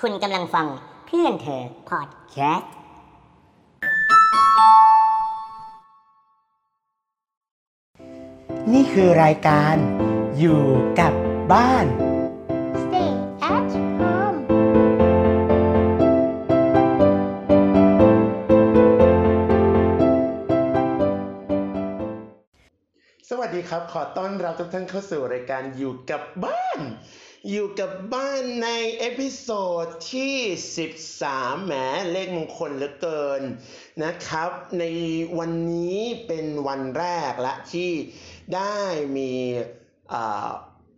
คุณกำลังฟังเพื่อนเธอพอดแคสต์นี่คือรายการอยู่กับบ้าน Stay at home. สวัสดีครับ ขอต้อนรับทุกท่านเข้าสู่รายการอยู่กับบ้าน อยู่กับบ้านใน episode ที่ 13 แหมเลขมงคลเหลือเกินนะครับ ในวันนี้เป็นวันแรกและที่ได้มี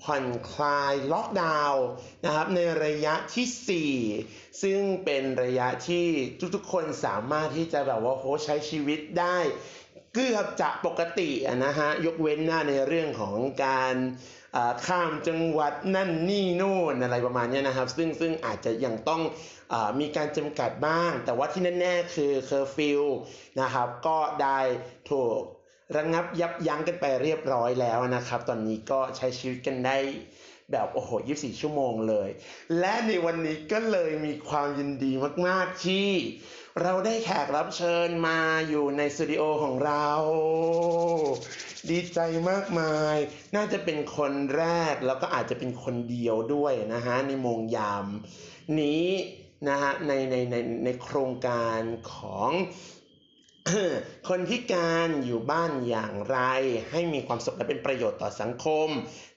ผ่อนคลายล็อกดาวน์นะครับในระยะที่ 4 ซึ่งเป็นระยะที่ทุกๆคนสามารถที่จะแบบว่าโหใช้ชีวิตได้เกือบจะปกตินะฮะยกเว้นหน้าในเรื่องของการ ข้ามจังหวัดนั่นนี่นู่นอะไรประมาณนี้นะครับ ซึ่งซึ่งอาจจะยังต้องอมีการจำกัดบ้าง แต่ว่าที่แน่ๆคือเคอร์ฟิวนะครับก็ได้ถูกระงับยับยั้งกันไปเรียบร้อยแล้วนะครับ ตอนนี้ก็ใช้ชีวิตกันได้ แบบโอ้โห 24 ชั่วโมงเลย และในวันนี้ก็เลยมีความยินดีมาก ๆ ที่ เราได้แขกรับเชิญมาอยู่ในสตูดิโอของเรา ดีใจมากมาย น่าจะเป็นคนแรกแล้วก็อาจจะเป็นคนเดียวด้วยนะฮะ ในโมงยามนี้นะฮะในในในในโครงการของ คนพิการอยู่บ้านอย่างไรให้มีความสุขและเป็นประโยชน์ต่อสังคม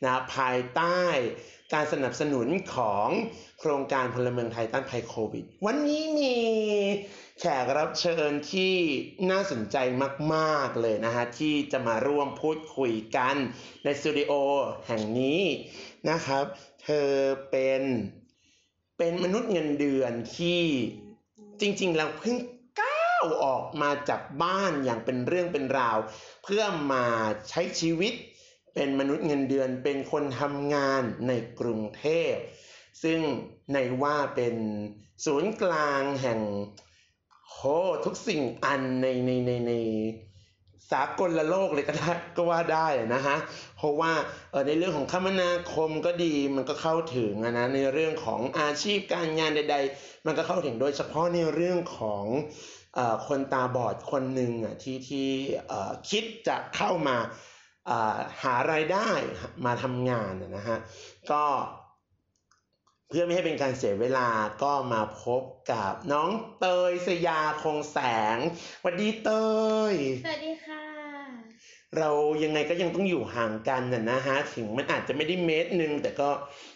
นะภายใต้การสนับสนุนของโครงการพลเมืองไทยต้านภัยโควิด วันนี้มีแขกรับเชิญที่น่าสนใจมาก ๆ เลยนะฮะ ที่จะมาร่วมพูดคุยกันในสตูดิโอแห่งนี้นะครับ เธอเป็นเป็นมนุษย์เงินเดือนที่จริง ๆ แล้วเพิ่งาวออกมาจากบ้านอย่างเป็นเรื่องเป็นราว เพื่อมาใช้ชีวิต เป็นมนุษย์เงินเดือนเป็นคนทำงานในกรุงเทพ ซึ่งในว่าเป็นศูนย์กลางแห่งโหทุกสิ่งอันในในในในสากลโลกเลยก็ได้ก็ว่าได้นะฮะ เพราะว่าเออในเรื่องของคมนาคมก็ดีมันก็เข้าถึงนะในเรื่องของอาชีพการงานใด ๆ มันก็เข้าถึงโดยเฉพาะในเรื่องของ คนตาบอดคนหนึ่งอะที่ที่เอ่อคิดจะเข้ามาอ่าหารายได้มาทำงานนะนะฮะก็เพื่อไม่ให้เป็นการเสียเวลาก็มาพบกับน้องเตยสยาคงแสงสวัสดีเตย สวัสดีค่ะ เรายังไงก็ยังต้องอยู่ห่างกันน่ะนะฮะถึงมันอาจจะไม่ได้เมตรหนึ่งแต่ก็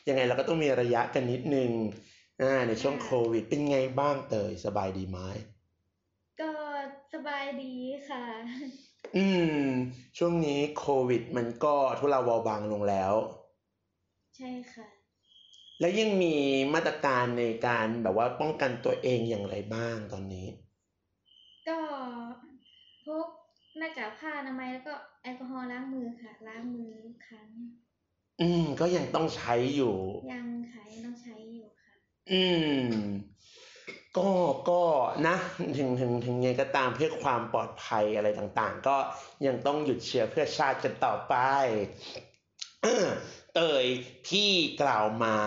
ยังไงเราก็ต้องมีระยะกันนิดนึงอ่าในช่วงโควิด เป็นไงบ้างเตยสบายดีไหมก็ส บายดีค่ะ อืม ช่วงนี้โควิดมันก็ทุเลาเบาบางลงแล้ว ใช่ค่ะ และยังมีมาตรการในการแบบว่าป้องกันตัวเองอย่างไรบ้างตอนนี้ ก็พกหน้ากากผ้าอนามัยแล้วก็แอลกอฮอล์ล้างมือค่ะ ล้างมือทุกครั้ง อืม ก็ยังต้องใช้อยู่ ยังค่ะยังต้องใช้อยู่ค่ะ อืม ก็ก็นะถึงถึงถึงไงก็ตามเพื่อความปลอดภัยอะไรต่างๆ ก็ยังต้องหยุดเชื้อเพื่อชาติกันต่อไป เตยที่กล่าวมา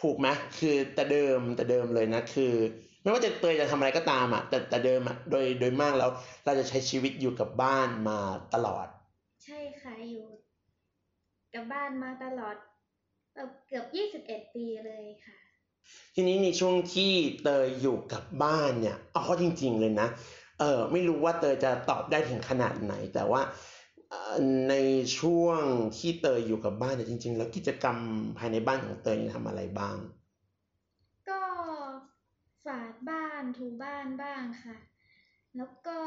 ถูกไหมคือแต่เดิมแต่เดิมเลยนะคือ ไม่ว่าจะเตยจะทำอะไรก็ตามอะแต่แต่เดิมอะโดยโดยมากแล้ว เราจะใช้ชีวิตอยู่กับบ้านมาตลอด ใช่ค่ะอยู่กับบ้านมาตลอดเกือบยี่สิบเอ็ดปีเลยค่ะ ทีนี้ในช่วงที่เตยอยู่กับบ้านเนี่ยเอาเข้าจริง ๆ เลยนะเออไม่รู้ว่าเตยจะตอบได้ถึงขนาดไหน แต่ว่าในช่วงที่เตยอยู่กับบ้านเนี่ยจริง ๆ แล้วกิจกรรมภายในบ้านของเตยนี่ทำอะไรบ้าง ก็ฝาดบ้านถูบ้านบ้างค่ะ แล้วก็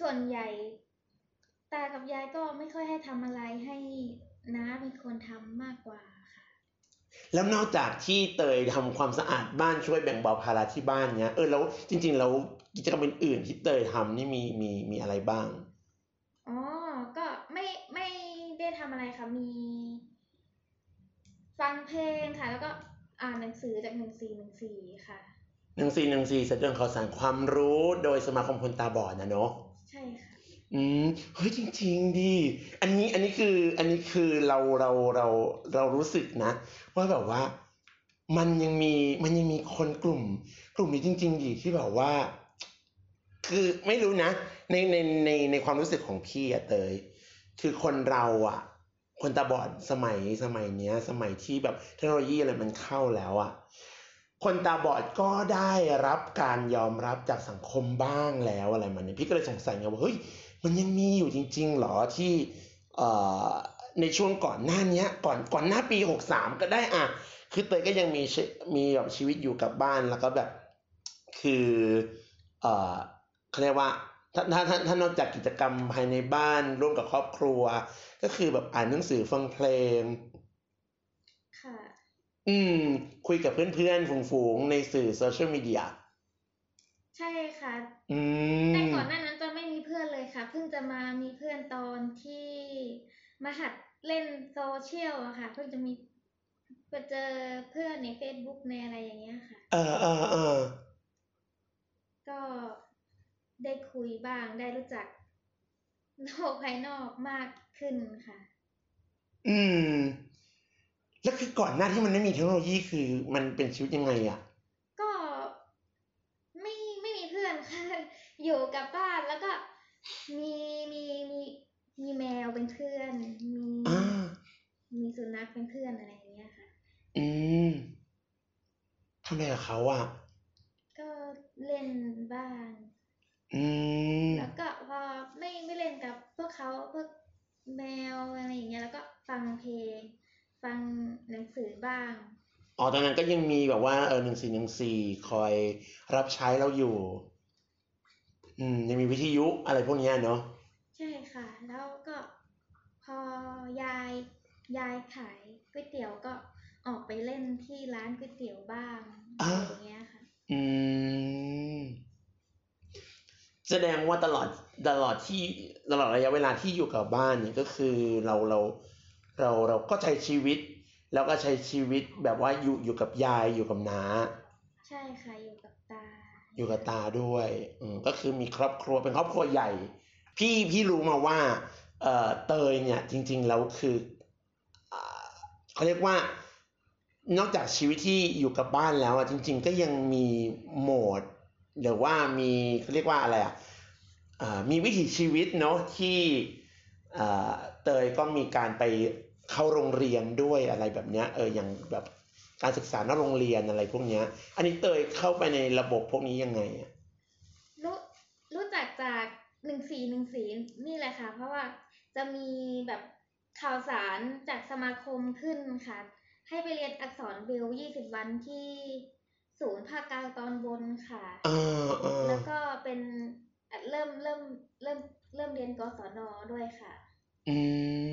ส่วนใหญ่ ตากับยายก็ไม่ค่อยให้ทำอะไรให้น้าเป็นคนทำมากกว่า แล้วนอกจากที่เตยทำความสะอาดบ้านช่วยแบ่งเบาภาระที่บ้านเนี้ยเออแล้วจริง ๆ แล้วกิจกรรมอื่นๆที่เตยทำนี่มีมีมีอะไรบ้างอ๋อก็ไม่ไม่ได้ทำอะไรค่ะมี ฟังเพลงค่ะ แล้วก็อ่านหนังสือจากหนึ่งสี่หนึ่งสี่ค่ะหนึ่งสี่หนึ่งสี่เสนอข่าวสารความรู้โดยสมาคมคนตาบอดนะเนาะใช่ค่ะ อืมเฮ้ยจริง ๆดิอันนี้อันนี้คืออันนี้คือเราเราเราเรารู้สึกนะ ว่าแบบว่ามันยังมีมันยังมีคนกลุ่ม กลุ่มนี้จริงๆดีที่แบบว่า คือไม่รู้นะ ในในในในความรู้สึกของพี่อะเตย คือคนเราอะคนตาบอดสมัยสมัยเนี้ย สมัยที่แบบเทคโนโลยีอะไรมันเข้าแล้วอะคนตาบอดก็ได้รับการยอมรับจากสังคมบ้างแล้วอะไรมันเนี่ยพี่ก็เลยสงสัยไงว่าเฮ้ย มันยังมีอยู่จริง ๆ หรอที่เอ่อในช่วงก่อนหน้าเนี้ยก่อนก่อนหน้าปีหกสามก็ได้อะคือเตยก็ยังมีชีมีแบบชีวิตอยู่กับบ้านแล้วก็แบบ คือเอ่อเขาเรียกว่าถ้าถ้าถ้าถ้านอกจากกิจกรรมภายในบ้านร่วมกับครอบครัว ก็คือแบบอ่านหนังสือฟังเพลง ค่ะ อืม คุยกับเพื่อนๆ ฝูงๆ ในสื่อโซเชียลมีเดีย ใช่ค่ะ อืมแต่ก่อนหน้านั้นจะไม่มีเพื่อนเลยค่ะ เพิ่งจะมามีเพื่อนตอนที่มาหัดเล่นโซเชียลอะค่ะ เพิ่งจะมีไปเจอเพื่อนใน Facebook ในอะไรอย่างเงี้ยค่ะ เออเออเออก็ได้คุยบ้างได้รู้จักโลกภายนอกมากขึ้นค่ะ อืม แล้วคือก่อนหน้าที่มันไม่มีเทคโนโลยีคือมันเป็นชีวิตยังไงอะ ก็ไม่ไม่มีเพื่อนค่ะ อยู่กับบ้านแล้วก็มีมีมีมีแมวเป็นเพื่อน มีอ่ามีสุนัขเป็นเพื่อนอะไรอย่างเงี้ยค่ะ อืมทำอะไรกับเขาอะ ก็เล่นบ้างอืมแล้วก็พอไม่ไม่เล่นกับพวกเขาพวกแมวอะไรอย่างเงี้ยแล้วก็ฟังเพลง ฟังหนังสือบ้างอ๋อตอนนั้นก็ยังมีแบบว่าเออหนึ่งสี่หนึ่งสี่คอยรับใช้เราอยู่ อืมยังมีวิทยุอะไรพวกเนี้ยเนาะใช่ค่ะ แล้วก็พอยายยายขายก๋วยเตี๋ยวก็ออกไปเล่นที่ร้านก๋วยเตี๋ยวบ้างอะไรอย่างเงี้ยค่ะ อืม แสดงว่าตลอดตลอดที่ตลอดระยะเวลาที่อยู่กับบ้านเนี่ยก็คือเราเราเราเราก็ใช้ชีวิต แล้วก็ใช้ชีวิตแบบว่าอยู่อยู่กับยายอยู่กับน้า ใช่ค่ะอยู่กับตา อยู่กับตาด้วยอืมก็คือมีครอบครัวเป็นครอบครัวใหญ่ พี่พี่รู้มาว่าเอ่อเตยเนี่ยจริง ๆ แล้วคืออ่าเขาเรียกว่านอกจากชีวิตที่อยู่กับบ้านแล้วอะจริง ๆ ก็ยังมีโหมดหรือว่ามีเขาเรียกว่าอะไรอะอ่ามีวิถีชีวิตเนาะที่อ่าเตยก็มีการไปเข้าโรงเรียนด้วยอะไรแบบเนี้ยเอออย่างแบบ การศึกษานอกโรงเรียนอะไรพวกเนี้ย อันนี้เตยเข้าไปในระบบพวกนี้ยังไงอะรู้รู้จักจากหนึ่งสี่หนึ่งสี่นี่แหละค่ะ เพราะว่าจะมีแบบข่าวสารจากสมาคมขึ้นค่ะ ให้ไปเรียนอักษรเบลยี่สิบวันที่ศูนย์ภาคกลางตอนบนค่ะอ่าอ่าแล้วก็เป็นอะเริ่มเริ่มเริ่มเริ่มเรียนกศนด้วยค่ะ อื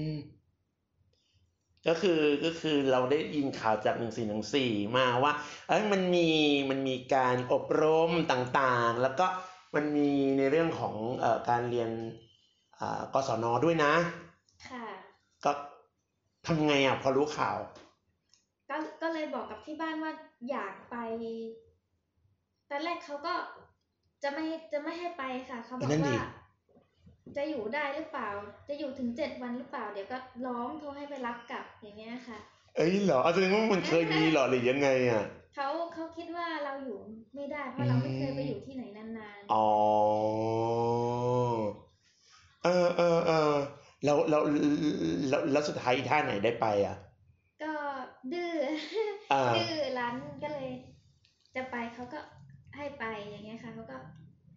ม ก็คือก็คือเราได้ยินข่าวจากหนึ่งสี่หนึ่งสี่มาว่าเอ้ยมันมีมันมีการอบรมต่างๆ แล้วก็มันมีในเรื่องของเอ่อการเรียนอ่ากศนด้วยนะ ค่ะ ก็ทำไงอะพอรู้ข่าว ก็ก็เลยบอกกับที่บ้านว่าอยากไป ตอนแรกเขาก็จะไม่จะไม่ให้ไปค่ะเขาบอกนั่นดิ ว่า จะอยู่ได้หรือเปล่า จะอยู่ถึงเจ็ดวันหรือเปล่า เดี๋ยวก็ร้องโทรให้ไปรับกลับอย่างเงี้ยค่ะ เอ้ยเหรอเอาแสดงว่ามันเคยมีเหรอหรือยังไงอะเขาเขาคิดว่าเราอยู่ไม่ได้เพราะเราไม่เคยไปอยู่ที่ไหนนานอ๋อ เออเออเออแล้วแล้วแล้วแล้วสุดท้ายอีท่าไหนได้ไปอะๆก็ดื้ออ่าดื้อร้านก็เลย จะไปเขาก็ให้ไปอย่างเงี้ยค่ะเขาก็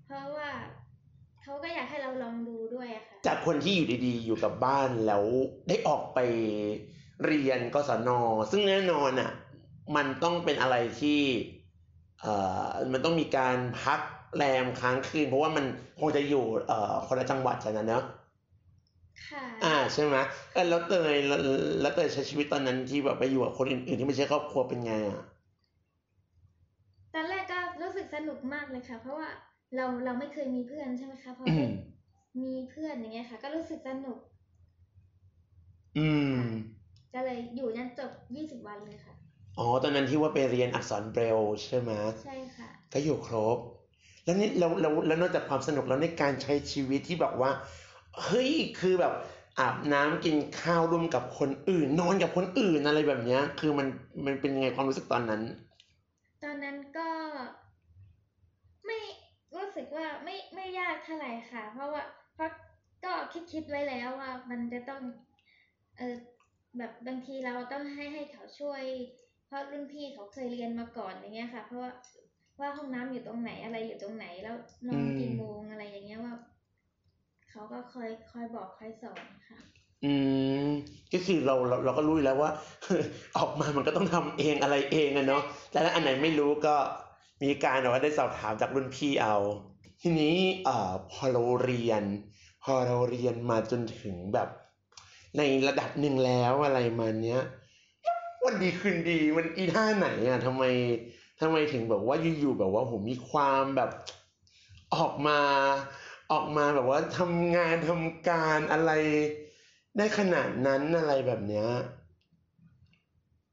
เพราะว่า เขาก็อยากให้เราลองดูด้วยอะค่ะ จากคนที่อยู่ดีๆ อยู่กับบ้านแล้วได้ออกไปเรียนกศน ซึ่งแน่นอนอะ มันต้องเป็นอะไรที่เอ่อมันต้องมีการพักแรมค้างคืน เพราะว่ามันคงจะอยู่เอ่อคนละจังหวัดกันนะเนอะค่ะ อ่าใช่ไหมเออแล้วเตยแล้วแล้วเตยใช้ชีวิตตอนนั้นที่แบบไปอยู่กับคนอื่นๆที่ไม่ใช่ครอบครัวเป็นไงอะ ตอนแรกก็รู้สึกสนุกมากเลยค่ะ เพราะว่า เราเราไม่เคยมีเพื่อนใช่ไหมคะพออืได้มมีเพื่อนอย่างเงี้ยค่ะ ก็รู้สึกสนุก อืมก็เลยอยู่ยันจบยี่สิบวันเลยค่ะ อ๋อ ตอนนั้นที่ว่าไปเรียนอักษรเบรลล์ใช่ไหมใช่ค่ะ ก็อยู่ครบ แล้วนี่แล้วแล้วแล้วนอกจากความสนุกแล้วในการใช้ชีวิตที่แบบว่า เฮ้ย คือแบบอาบน้ำกินข้าวร่วมกับคนอื่น นอนกับคนอื่นอะไรแบบเนี้ย คือมันมันเป็นยังไงความรู้สึกตอนนั้น ตอนนั้นก็ไม่รู้ สึกว่าไม่ไม่ยากเท่าไหร่ค่ะ เพราะว่าเพราะก็คิดคิดไว้แล้วว่ามันจะต้องเออแบบบางทีเราต้องให้ให้เขาช่วย เพราะรุ่นพี่เขาเคยเรียนมาก่อนอย่างเงี้ยค่ะ เพราะว่าว่าห้องน้ำอยู่ตรงไหนอะไรอยู่ตรงไหนแล้วนอนกี่โมงอะไรอย่างเงี้ยว่าเขาก็คอยคอยบอกคอยสอนค่ะ อืมก็คือเราเราเราก็รู้แล้วว่า ออกมามันก็ต้องทำเองอะไรเองอะเนาะแต่ถ้าอันไหนไม่รู้ก็มีการแบบว่าได้สอบถามจากรุ่นพี่เอา ทีนี้เอ่อพอเราเรียน พอเราเรียนมาจนถึงแบบ ในระดับหนึ่งแล้วอะไรมาเนี้ยวันดีคืนดีมันอีท่าไหนอะทำไมทำไมถึงแบบว่าอยู่ๆแบบว่าผมมีความแบบออกมาออกมาแบบว่าทำงานทำการอะไรได้ขนาดนั้นอะไรแบบเนี้ย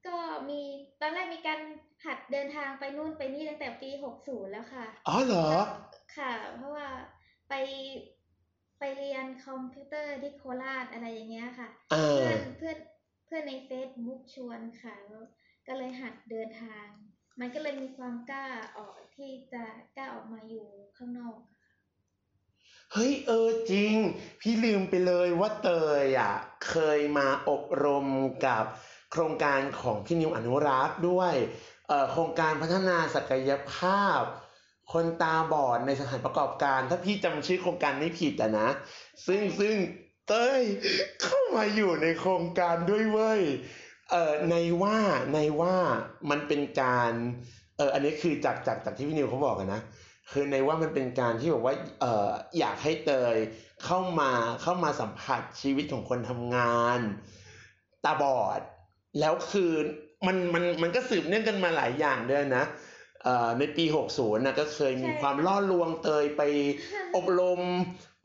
ก็มีตอนแรกมีการหัดเดินทางไปนู่นไปนี่ตั้งแต่ปีหกศูนย์แล้วค่ะ อ๋อเหรอ ค่ะ เพราะว่าไปไปเรียนคอมพิวเตอร์ที่โคราชอะไรอย่างเงี้ยค่ะ เออ เพื่อนเพื่อนเพื่อนในเฟซบุ๊กชวนค่ะแล้วก็เลยหัดเดินทาง มันก็เลยมีความกล้าออกที่จะกล้าออกมาอยู่ข้างนอก เฮ้ยเออจริง พี่ลืมไปเลยว่าเตยอะ เคยมาอบรมกับโครงการของพี่นิวอนุรักษ์ด้วยเอ่อโครงการพัฒนาศักยภาพ คนตาบอดในสถานประกอบการ ถ้าพี่จำชื่อโครงการไม่ผิดอะนะ ซึ่งซึ่งเต้ยเข้ามาอยู่ในโครงการด้วยเว้ยเอ่อในว่าในว่ามันเป็นการเอออันนี้คือจากจากจากที่พี่นิวเขาบอกอะนะคือในว่ามันเป็นการที่บอกว่าเอ่ออยากให้เตยเข้ามาเข้ามาสัมผัสชีวิตของคนทำงานตาบอด แล้วคือมันมันมันก็สืบเนื่องกันมาหลายอย่างด้วยนะ ในปี 60นะก็เคยมีใช่ความล่อลวงเตยไปอบรม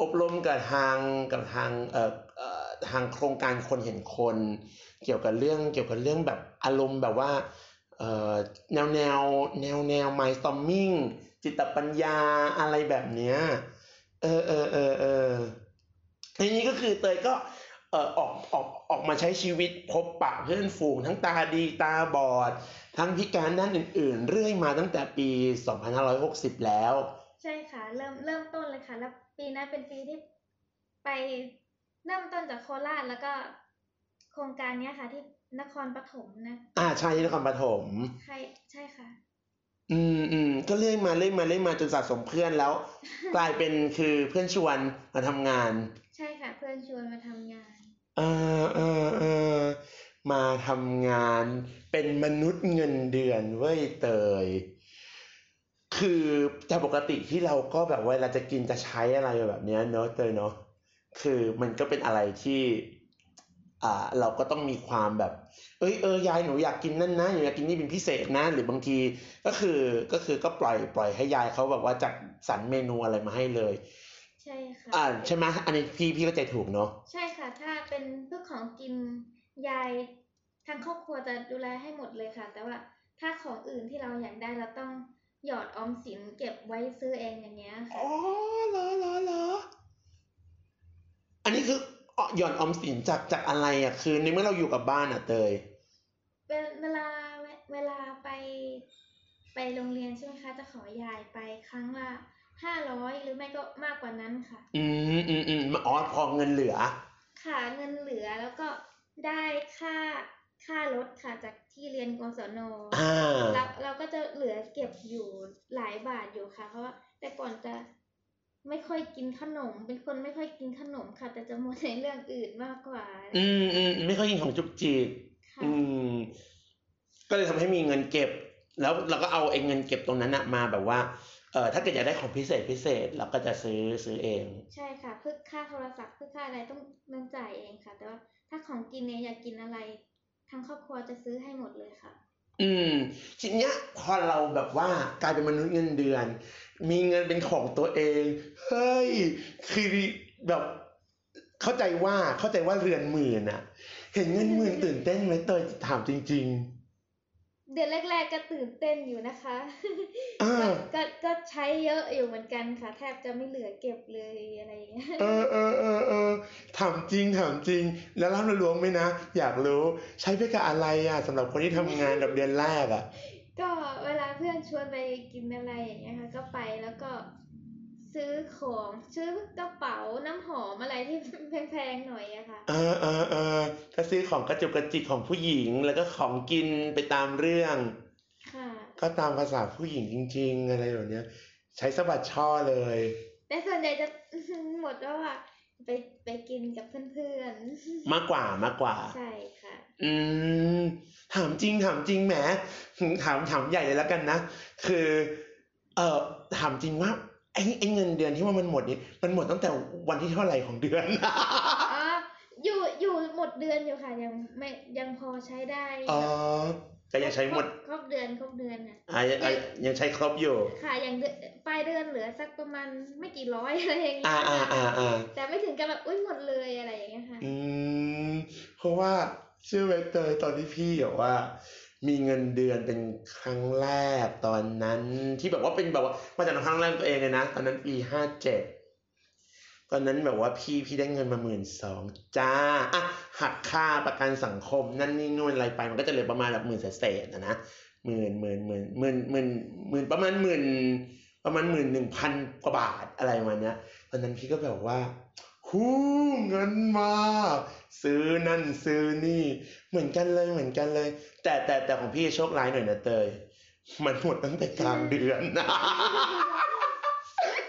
อบรมกับทางกับทางเอ่อเอ่อทางโครงการคนเห็นคน เกี่ยวกับเรื่องเกี่ยวกับเรื่องแบบอารมณ์แบบว่าเอ่อแนวแนวแนวแนว mindstorming จิตปัญญาอะไรแบบเนี้ยเออเออเออเออทีนี้ก็คือเตยก็เออออกออกออกมาใช้ชีวิตพบปะเพื่อนฝูงทั้งตาดีตาบอด ทั้งพิการด้านอื่น ๆ เรื่อยมาตั้งแต่ปี 2560 แล้ว ใช่ค่ะ เริ่มเริ่มต้นเลยค่ะ แล้วปีนั้นเป็นปีที่ไปเริ่มต้นจากโคราชแล้วก็โครงการเนี้ยค่ะ ที่นครปฐมนะ อ่าใช่ที่นครปฐมใช่ใช่ค่ะ อืมอืมก็เรื่อยมาเรื่อยมาเรื่อยมาจนสะสมเพื่อนแล้ว กลายเป็นคือเพื่อนชวนมาทำงาน ใช่ค่ะ เพื่อนชวนมาทำงาน เออเออเออ มาทำงานเป็นมนุษย์เงินเดือนเว้ยเตย คือแต่ปกติที่เราก็แบบเวลาจะกินจะใช้อะไรแบบเนี้ยเนอะเตยเนาะคือมันก็เป็นอะไรที่อ่าเราก็ต้องมีความแบบ เอ้ยเออยายหนูอยากกินนั่นนะหนูอยากกินนี่เป็นพิเศษนะ หรือบางทีก็คือก็คือก็ปล่อยปล่อยให้ยายเขาแบบว่าจัดสรรเมนูอะไรมาให้เลย ใช่ค่ะอ่าใช่ไหมอันนี้พี่พี่เข้าใจถูกเนาะใช่ค่ะ ถ้าเป็นพวกของกิน ยายทางครอบครัวจะดูแลให้หมดเลยค่ะ แต่ว่าถ้าของอื่นที่เราอยากได้เราต้องหยอดออมสินเก็บไว้ซื้อเองอย่างเงี้ยค่ะอ๋อเหรอเหรอเหรออันนี้คืออะหย่อนออมสินจากจากอะไรอะคือในเมื่อเราอยู่กับบ้านอะเตยเวเวลาเวเวลาไปไปโรงเรียนใช่ไหมคะ จะขอยายไปครั้งละห้าร้อยหรือไม่ก็มากกว่านั้นค่ะ อืมอืมอืมอ๋อพอเงินเหลือ ค่ะเงินเหลือแล้วก็ ได้ค่าค่ารถค่ะจากที่เรียนกศนอ่า เราเราก็จะเหลือเก็บอยู่หลายบาทอยู่ค่ะ เพราะว่าแต่ก่อนจะไม่ค่อยกินขนม เป็นคนไม่ค่อยกินขนมค่ะ แต่จะหมดในเรื่องอื่นมากกว่าอืมอืมไม่ค่อยกินของจุบจิบค่ะ อืม ก็เลยทำให้มีเงินเก็บ แล้วเราก็เอาไอ้เงินเก็บตรงนั้นนะมาแบบว่าเออถ้าเกิดอยากได้ของพิเศษพิเศษเราก็จะซื้อซื้อเอง ใช่ค่ะเพื่อค่าโทรศัพท์เพื่อค่าอะไรต้องต้องจ่ายเองค่ะ แต่ว่า ถ้าของกินเนี่ยอยากกินอะไรทางครอบครัวจะซื้อให้หมดเลยค่ะ อืมทีเนี้ยพอเราแบบว่ากลายเป็นมนุษย์เงินเดือน มีเงินเป็นของตัวเองเฮ้ยคือแบบเข้าใจว่าเข้าใจว่าเรือนหมื่นอะเห็นเงินหมื่นตื่นเต้นไหมเตยถามจริง เดือนแรก ๆ ก็ตื่นเต้นอยู่นะคะอ่าก็ก็ก็ใช้เยอะอยู่เหมือนกันค่ะ แทบจะไม่เหลือเก็บเลยอะไรอย่างเงี้ยเออเออเออเออถามจริงถามจริง แล้วรับล้วงไหมนะ อยากรู้ใช้ไปกับอะไรอะสำหรับคนที่ทำงานแบบเดือนแรกอะ ก็เวลาเพื่อนชวนไปกินอะไรอย่างเงี้ยค่ะ ก็ไปแล้วก็ ซื้อของซื้อกระเป๋าน้ำหอมอะไรที่แพงๆหน่อยอะค่ะ เออเออเออก็ซื้อของกระจุกกระจิกของผู้หญิง แล้วก็ของกินไปตามเรื่อง ค่ะ ก็ตามภาษาผู้หญิงจริง ๆ อะไรแบบเนี้ย ใช้สะบัดช่อเลย แต่ส่วนใหญ่จะหมดแล้วอะไปไปกินกับเพื่อนมากกว่ามากกว่าๆใช่ค่ะ อืมถามจริงถามจริงแหมถามถามใหญ่เลยแล้วกันนะ คือ เอ่อถามจริงว่า ไอ้ไอ้เงินเดือนที่ว่ามันหมดนี้มันหมดตั้งแต่วันที่เท่าไหร่ของเดือน อ๋ออยู่อยู่หมดเดือนอยู่ค่ะยังไม่ยังพอใช้ได้อ๋อก็ยังใช้หมดครบครบเดือนครบเดือนค่ะอะยังอะยังใช้ครบอยู่ ค่ะอย่างเดือนปลายเดือนเหลือสักประมาณไม่กี่ร้อยอะไรอย่างเงี้อ่ายอ่าอ่าอ่าแต่ไม่ถึงกับแบบอุ้ยหมดเลยอะไรอย่างเงี้ยค่ะ อืม เพราะว่าเชื่อไหมเตยตอนที่พี่แบบว่า มีเงินเดือนเป็นครั้งแรกตอนนั้นที่แบบว่าเป็นแบบว่ามาจากครั้งแรกตัวเองเลยนะ ตอนนั้นปีห้าเจ็ดตอนนั้นแบบว่าพี่พี่ได้เงินมาหมื่นสองจ้าอะหักค่าประกันสังคม นั่นนี่นู่นอะไรไปมันก็จะเหลือประมาณแบบหมื่นเศษนะนะหมื่นหมื่นหมื่นหมื่นหมื่นหมื่นประมาณหมื่นประมาณหมื่นหนึ่งพันกว่าบาทอะไรประมาณเนี้ยตอนนั้นพี่ก็แบบว่า หูเงินมา ซื้อนั่นซื้อนี่ เหมือนกันเลยเหมือนกันเลย แต่แต่แต่ของพี่โชคร้ายหน่อยนะเตย มันหมดตั้งแต่กลางเดือน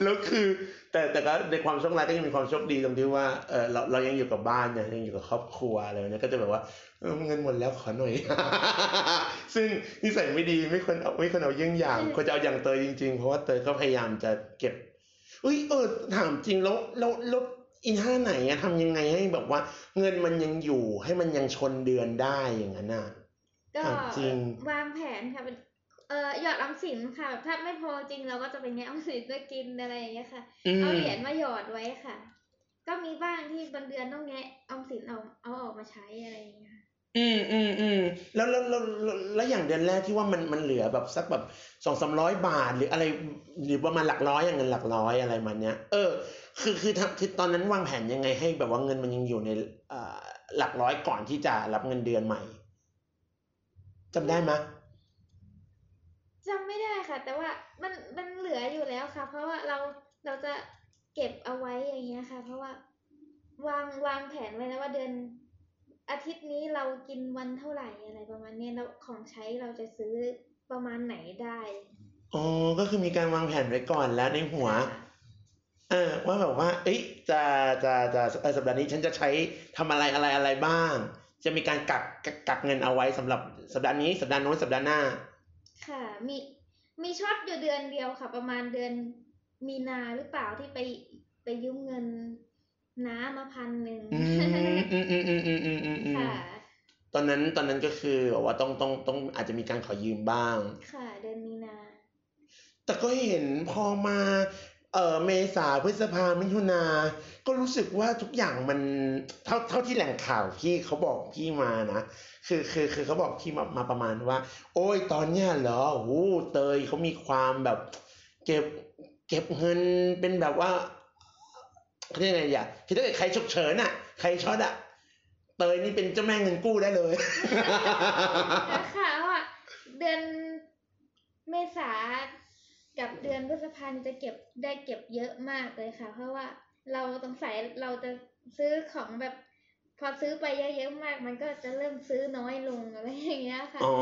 แล้วคือ แต่แต่ก็ในความโชคร้ายก็ยังมีความโชคดีตรงที่ว่าเออเราเรายังอยู่กับบ้านเนี่ยยังอยู่กับครอบครัวอะไรเนี้ยก็จะแบบว่าเออเงินหมดแล้วขอหน่อย ซึ่งนิสัยไม่ดีไม่ควรเอาไม่ควรเอาเยี่ยงอย่างควรจะเอาอย่างเตยจริงๆ เพราะว่าเตยก็พยายามจะเก็บเอ้ยเออถามจริงแล้วแล้วแล้ว อีท่าไหนอะทำยังไงให้แบบว่า เงินมันยังอยู่ให้มันยังชนเดือนได้อย่างนั้นน่ะก็ถามจริงวางแผนค่ะเป็นเอ่อหยอดออมสินค่ะแบบถ้าไม่พอจริงเราก็จะไปแงะออมสินมากินอะไรอย่างเงี้ยค่ะอืมเอาเหรียญมาหยอดไว้ค่ะ ก็มีบ้างที่บางเดือนต้องแงะออมสินเอาเอาออกมาใช้อะไรอย่างเงี้ยค่ะอืมอืมอืมแล้วแล้วแล้วแล้วแล้วอย่างเดือนแรกที่ว่ามันมันเหลือแบบสักแบบสองสามร้อยบาทหรืออะไรหรือประมาณหลักร้อยอย่างเงินหลักร้อยอะไรมันเนี้ยเออ คือคือทำคือตอนนั้นวางแผนยังไงให้แบบว่าเงินมันยังอยู่ในเอ่อหลักร้อยก่อนที่จะรับเงินเดือนใหม่จำได้ไหมยจำไม่ได้ค่ะ แต่ว่ามันมันเหลืออยู่แล้วค่ะ เพราะว่าเราเราจะเก็บเอาไว้อย่างเงี้ยค่ะ เพราะว่าวางวางแผนไว้แล้วว่าเดือนอาทิตย์นี้เรากินวันเท่าไหร่อะไรประมาณเนี้ยแล้วของใช้เราจะซื้อประมาณไหนได้อ๋อก็คือมีการวางแผนไว้ก่อนแล้วในหัวค่ะเอ่าว่าแบบว่า เอ้ยจะจะจะสัปดาห์นี้ฉันจะใช้ทำอะไรอะไรอะไรบ้าง จะมีการกักกักเงินเอาไว้สำหรับสัปดาห์นี้สัปดาห์โน้นสัปดาห์หน้า ค่ะมีมีช็อตอยู่เดือนเดียวค่ะ ประมาณเดือนมีนาหรือเปล่าที่ไปไปยืมเงินน้ามาพันหนึ่งอืมอืมอืมอืมอืมค่ะตอนนั้นตอนนั้นก็คือบอกว่าต้องต้องต้องอาจจะมีการขอยืมบ้าง ค่ะ เดือนมีนา แต่ก็เห็นพอมา เออเมษาพฤษภามิถุนา ก็รู้สึกว่าทุกอย่างมันเท่าเท่าที่แหล่งข่าวพี่เขาบอกพี่มานะ คือคือคือเขาบอกพี่มามาประมาณว่า โอ้ยตอนเนี้ยเหรอโอ้เตยเขามีความแบบ เก็บเก็บเงินเป็นแบบว่าเรียกไงอะคือถ้าใครฉุกเฉินอะ ใครช็อตอะ เตยนี่เป็นเจ้าแม่เงินกู้ได้เลยแล้วค่ะว่าเดือนเมษา กับเดือนพฤษภาคมจะเก็บได้เก็บเยอะมากเลยค่ะ เพราะว่าเราสงสัยเราจะซื้อของแบบพอซื้อไปเยอะๆมาก มันก็จะเริ่มซื้อน้อยลงอะไรอย่างเงี้ยค่ะอ๋อ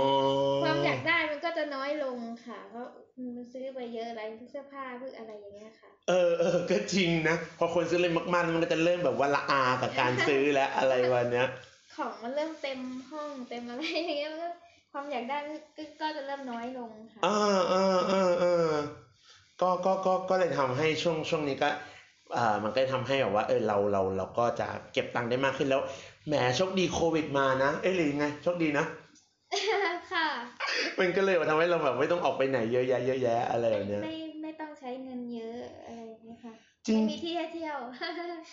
ความอยากได้มันก็จะน้อยลงค่ะ เพราะมันซื้อไปเยอะอะไรเสื้อผ้าเพื่ออะไรอย่างเงี้ยค่ะ เออเออก็จริงนะพอคนซื้อเลยมากๆมันก็จะเริ่มแบบว่าละอากับการซื้อแล้วอะไรวันเนี้ย ของมันเริ่มเต็มห้องเต็มอะไรอย่างเงี้ยมันก็ ความอยากได้ก็ก็จะเริ่มน้อยลงค่ะเออเออเออเออก็ก็ก็ก็เลยทำให้ช่วงช่วงนี้ก็อ่ามันก็ทำให้แบบว่า เออเราเราเราก็จะเก็บตังค์ได้มากขึ้นแล้วแหมโชคดีโควิดมานะเอ้ยหรือไงโชคดีนะค่ะ มันก็เลยทำให้เราแบบไม่ต้องออกไปไหนเยอะแยะเยอะแยะอะไรแบบเนี้ยไม่ไม่ต้องใช้เงินเยอะอะไรอย่างเงี้ยค่ะจริงไม่มีที่ให้เที่ยว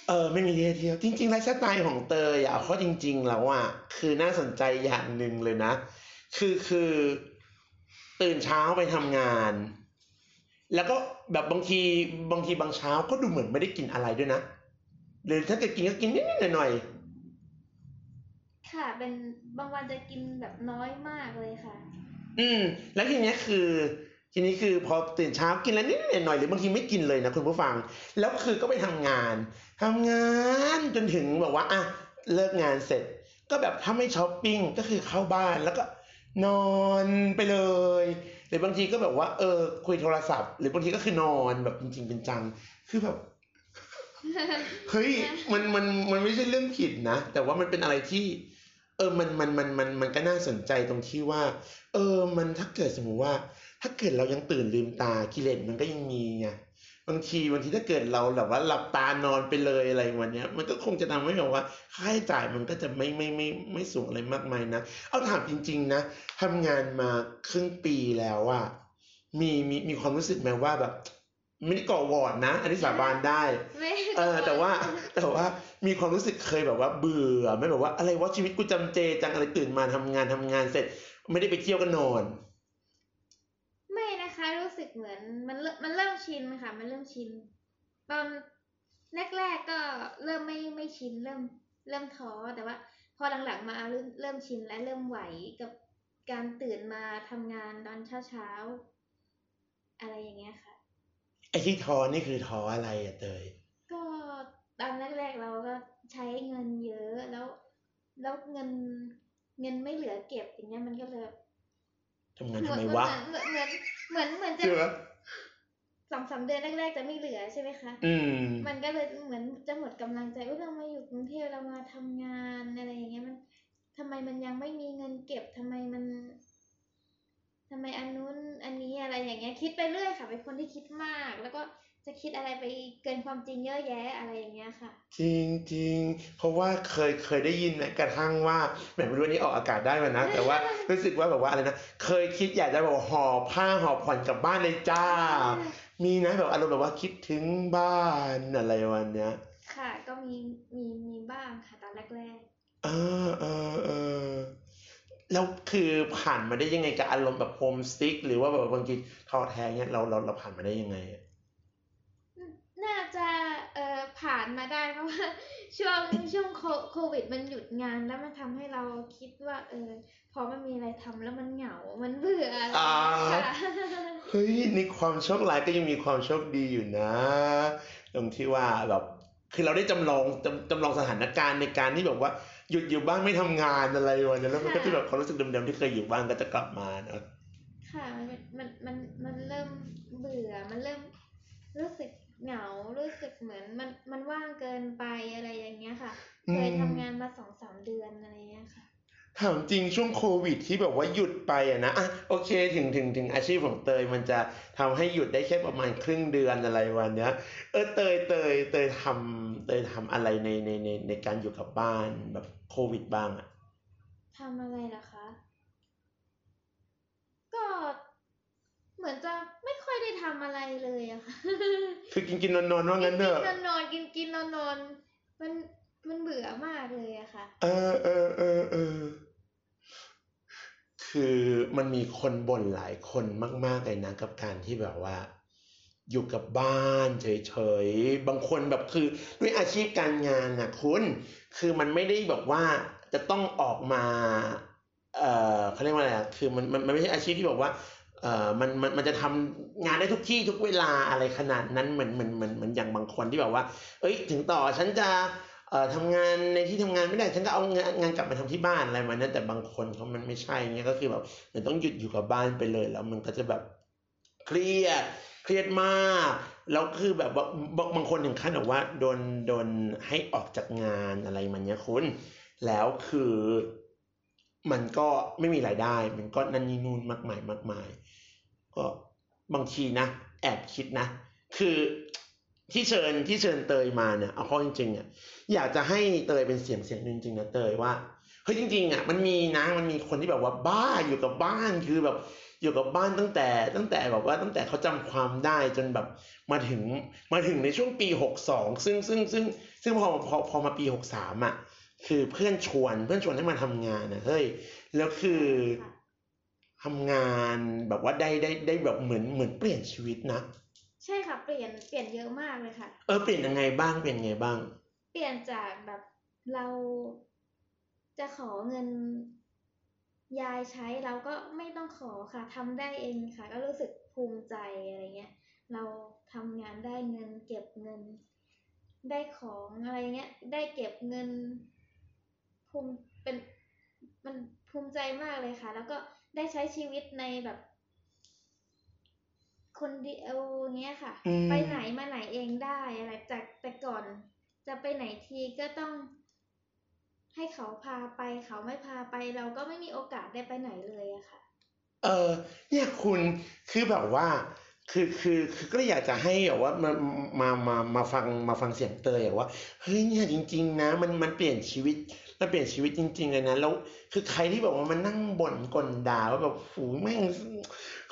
เออไม่มีที่ให้เที่ยว จริงๆไลฟ์สไตล์ของเตยอะเพราะจริง ๆ แล้วอะคือน่าสนใจอย่างหนึ่งเลยนะ คือคือตื่นเช้าไปทำงาน แล้วก็แบบบางทีบางทีบางเช้าก็ดูเหมือนไม่ได้กินอะไรด้วยนะหรือถ้าจะกินก็กินนิดๆหน่อยค่ะ เป็นบางวันจะกินแบบน้อยมากเลยค่ะๆอืม แล้วทีเนี้ยคือ ทีนี้คือพอตื่นเช้ากินแล้วนิดๆหน่อยๆหรือบางทีไม่กินเลยนะคุณผู้ฟัง แล้วคือก็ไปทำงานทำงานจนถึงแบบว่าอะเลิกงานเสร็จ ก็แบบถ้าไม่ช้อปปิ้งก็คือเข้าบ้านแล้วก็ นอนไปเลย หรือบางทีก็แบบว่า เออ คุยโทรศัพท์ หรือบางทีก็คือนอนแบบจริงๆเป็นจัง คือแบบเฮ้ยมันมันมันไม่ใช่เรื่องผิดนะ แต่ว่ามันเป็นอะไรที่ เออมันมันมันมันมันก็น่าสนใจตรงที่ว่า เออ มันถ้าเกิดสมมติว่า ถ้าเกิดเรายังตื่นลืมตากิเลสมันก็ยังมีไง บางทีบางทีถ้าเกิดเราแบบว่าหลับตานอนไปเลยอะไรวันเนี้ย มันก็คงจะทำให้แบบว่า ค่าใช้จ่ายมันก็จะไม่ไม่ไม่ไม่สูงอะไรมากมายนะเอาถามจริง ๆ นะทำงานมาครึ่งปีแล้วอะมีมีมีความรู้สึกไหมว่าแบบไม่ได้ก่อวอร์ดนะ อันนี้สาบานได้ไม่เออแต่ว่าแต่ว่ามีความรู้สึกเคยแบบว่าเบื่อไหม่แบบว่าอะไรวะชีวิตกูจำเจจังอะไรตื่นมาทำงานทำงานเสร็จ ไม่ได้ไปเที่ยวก็นอน ไม่นะคะ รู้สึก เหมือนมันเริ่มมันเริ่มชินค่ะ มันเริ่มชิน ตอนแรกๆก็เริ่มไม่ไม่ชินเริ่มเริ่มท้อแต่ว่า พอหลังๆมาเริ่มเริ่มชินและเริ่มไหวกับการตื่นมาทำงานตอนเช้าๆอะไรอย่างเงี้ยค่ะไอ้ที่ท้อนี่คือท้ออะไรอะเตยก็ตอนแรกๆเราก็ใช้เงินเยอะแล้ว แล้วเงินเงินไม่เหลือเก็บอย่างเงี้ยมันก็เลยแบบ ทำงานเหทำมือนไมวะ เหมือนเหมือนเหมือนเหมือนจะใช่ไหมสองสามเดือนแรกๆจะไม่เหลือใช่ไหมคะ อืม มันก็เลยเหมือนจะหมดกำลังใจว่าเรามาอยู่กรุงเทพเรามาทำงานอะไรอย่างเงี้ยมันทำไมมันยังไม่มีเงินเก็บทำไมมันทำไมอันนู้นอันนี้อะไรอย่างเงี้ย คิดไปเรื่อยค่ะ เป็นคนที่คิดมาก แล้วก็ จะคิดอะไรไปเกินความจริงเยอะแยะอะไรอย่างเงี้ยค่ะ จริงจริงเพราะว่าเคยเคยได้ยินแม้กระทั่งว่าแหมไม่รู้วันนี้ออกอากาศได้ไหมนะ แต่ว่ารู้สึกว่าแบบว่าอะไรนะเคยคิดอยากจะแบบห่อผ้าห่อผ่อนกลับบ้านเลยจ้า มีนะแบบอารมณ์แบบว่าคิดถึงบ้านอะไรวันเนี้ย ค่ะ ก็มีมีมีบ้างค่ะตอนแรกเออเออเออแล้วคือผ่านมาได้ยังไงกับอารมณ์แบบโฮมสติกหรือว่าแบบบางทีท้อแท้เนี่ยเราเราเราผ่านมาได้ยังไงอะๆ น่าจะเอ่อผ่านมาได้เพราะว่าช่วงช่วงโคโควิดมันหยุดงานแล้วมันทำให้เราคิดว่าเออพอไม่มีอะไรทำแล้วมันเหงา มันเบื่ออะไรอย่างเงี้ยค่ะเฮ้ยในความโชคร้ายก็ยังมีความโชคดีอยู่นะ ตรงที่ว่าแบบคือเราได้จำลองจำจำลองสถานการณ์ในการที่แบบว่าหยุดอยู่บ้านไม่ทำงานอะไรวะเนี่ยแล้วมันก็จะแบบความรู้สึกเดิมๆที่เคยอยู่บ้านก็จะกลับมาเนอะค่ะมันมันมันมันเริ่มเบื่อมันเริ่มรู้สึก เหงารู้สึกเหมือนมันมันว่างเกินไปอะไรอย่างเงี้ยค่ะ เคยทำงานมาสองสามเดือนอะไรเงี้ยค่ะถามจริงช่วงโควิดที่แบบว่าหยุดไปอะนะอะโอเคถึงถึงถึงอาชีพของเตยมันจะทำให้หยุดได้แค่ประมาณครึ่งเดือนอะไรวันเนี้ย เออเตยเตยเตยทำเตยทำอะไรในในในในการอยู่กับบ้านแบบโควิดบ้างอะทำอะไรล่ะคะ ก็เหมือนจะไม่ค่ อยได้ทำอะไรเลยอะค่ะคือกินกินนอนนอนว่างั้นเถอะกินนอนๆกินกินนอนนอนๆมันมันเบื่อมากเลยอะค่ะ เออเออเออเออคือมันมีคนบ่นหลายคนมากๆเลยนะกับการที่แบบว่า อยู่กับบ้านเฉยๆ บางคนแบบคือด้วยอาชีพการงานนะคุณคือมันไม่ได้แบบว่าจะต้องออกมา เอ่อเขาเรียกว่าอะไรอะคือมันมันมันไม่ใช่อาชีพที่แบบว่า เอ่อมันมันมันจะทำงานได้ทุกที่ทุกเวลาอะไรขนาดนั้นเหมือนเหมือนเหมือนเหมือนอย่างบางคนที่แบบว่า เอ้ย ถึงต่อฉันจะเอ่อทำงานในที่ทำงานไม่ได้ฉันก็เอางานงานกลับมาทำที่บ้านอะไรมานั้นแต่บางคนเขามันไม่ใช่เงี้ยก็คือแบบมันต้องหยุดอยู่กับบ้านไปเลย แล้วมันก็จะแบบเครียดเครียดมากแล้วคือแบบบางบางคนถึงขั้นแบบว่าโดนโดนให้ออกจากงานอะไรมันเนี้ยคุณ แล้วคือมันก็ไม่มีรายได้ มันก็นั่นนี่นู่นมากมายมากมาย ก็บางทีนะแอบคิดนะ คือที่เชิญที่เชิญเตยมาเนี่ยเอาข้อจริงๆอะอยากจะให้เตยเป็นเสียงเสียงหนึ่งจริงนะเตยว่าเฮ้ยจริงๆอะมันมีนะมันมีคนที่แบบว่าบ้าอยู่กับบ้านคือแบบอยู่กับบ้านตั้งแต่ตั้งแต่แบบว่าตั้งแต่เขาจำความได้จนแบบมาถึงมาถึงในช่วงปีหกสองซึ่งซึ่งซึ่งซึ่งพอพอพอมาปีหกสามอะคือเพื่อนชวนเพื่อนชวนให้มาทำงานนะเฮ้ยแล้วคือ ทำงานแบบว่าได้ได้ได้แบบเหมือนเหมือนเปลี่ยนชีวิตนะ ใช่ค่ะเปลี่ยนเปลี่ยนเยอะมากเลยค่ะ เออเปลี่ยนยังไงบ้างเปลี่ยนยังไงบ้าง เปลี่ยนจากแบบเราจะขอเงินยายใช้เราก็ไม่ต้องขอค่ะทำได้เองค่ะ ก็รู้สึกภูมิใจอะไรเงี้ย เราทำงานได้เงิน เก็บเงิน ได้ของอะไรเงี้ย ได้เก็บเงินภูมิเป็นมันภูมิใจมากเลยค่ะ แล้วก็ ได้ใช้ชีวิตในแบบ คนเดียวเงี้ยค่ะ อืม ไปไหนมาไหนเองได้อะไรจากแต่ก่อน จะไปไหนทีก็ต้อง ให้เขาพาไป เขาไม่พาไป เราก็ไม่มีโอกาสได้ไปไหนเลยอะค่ะ เออเนี่ยคุณคือแบบว่าคือคือคือก็อยากจะให้แบบว่ามามามามาฟังมาฟังเสียงเตยอะว่าเฮ้ยเนี่ยจริง ๆ นะ มันมันเปลี่ยนชีวิต มันเปลี่ยนชีวิตจริง ๆ เลยนะแล้วคือใครที่บอกว่ามันนั่งบ่นกลด่าว่าแบบฝูแม่ง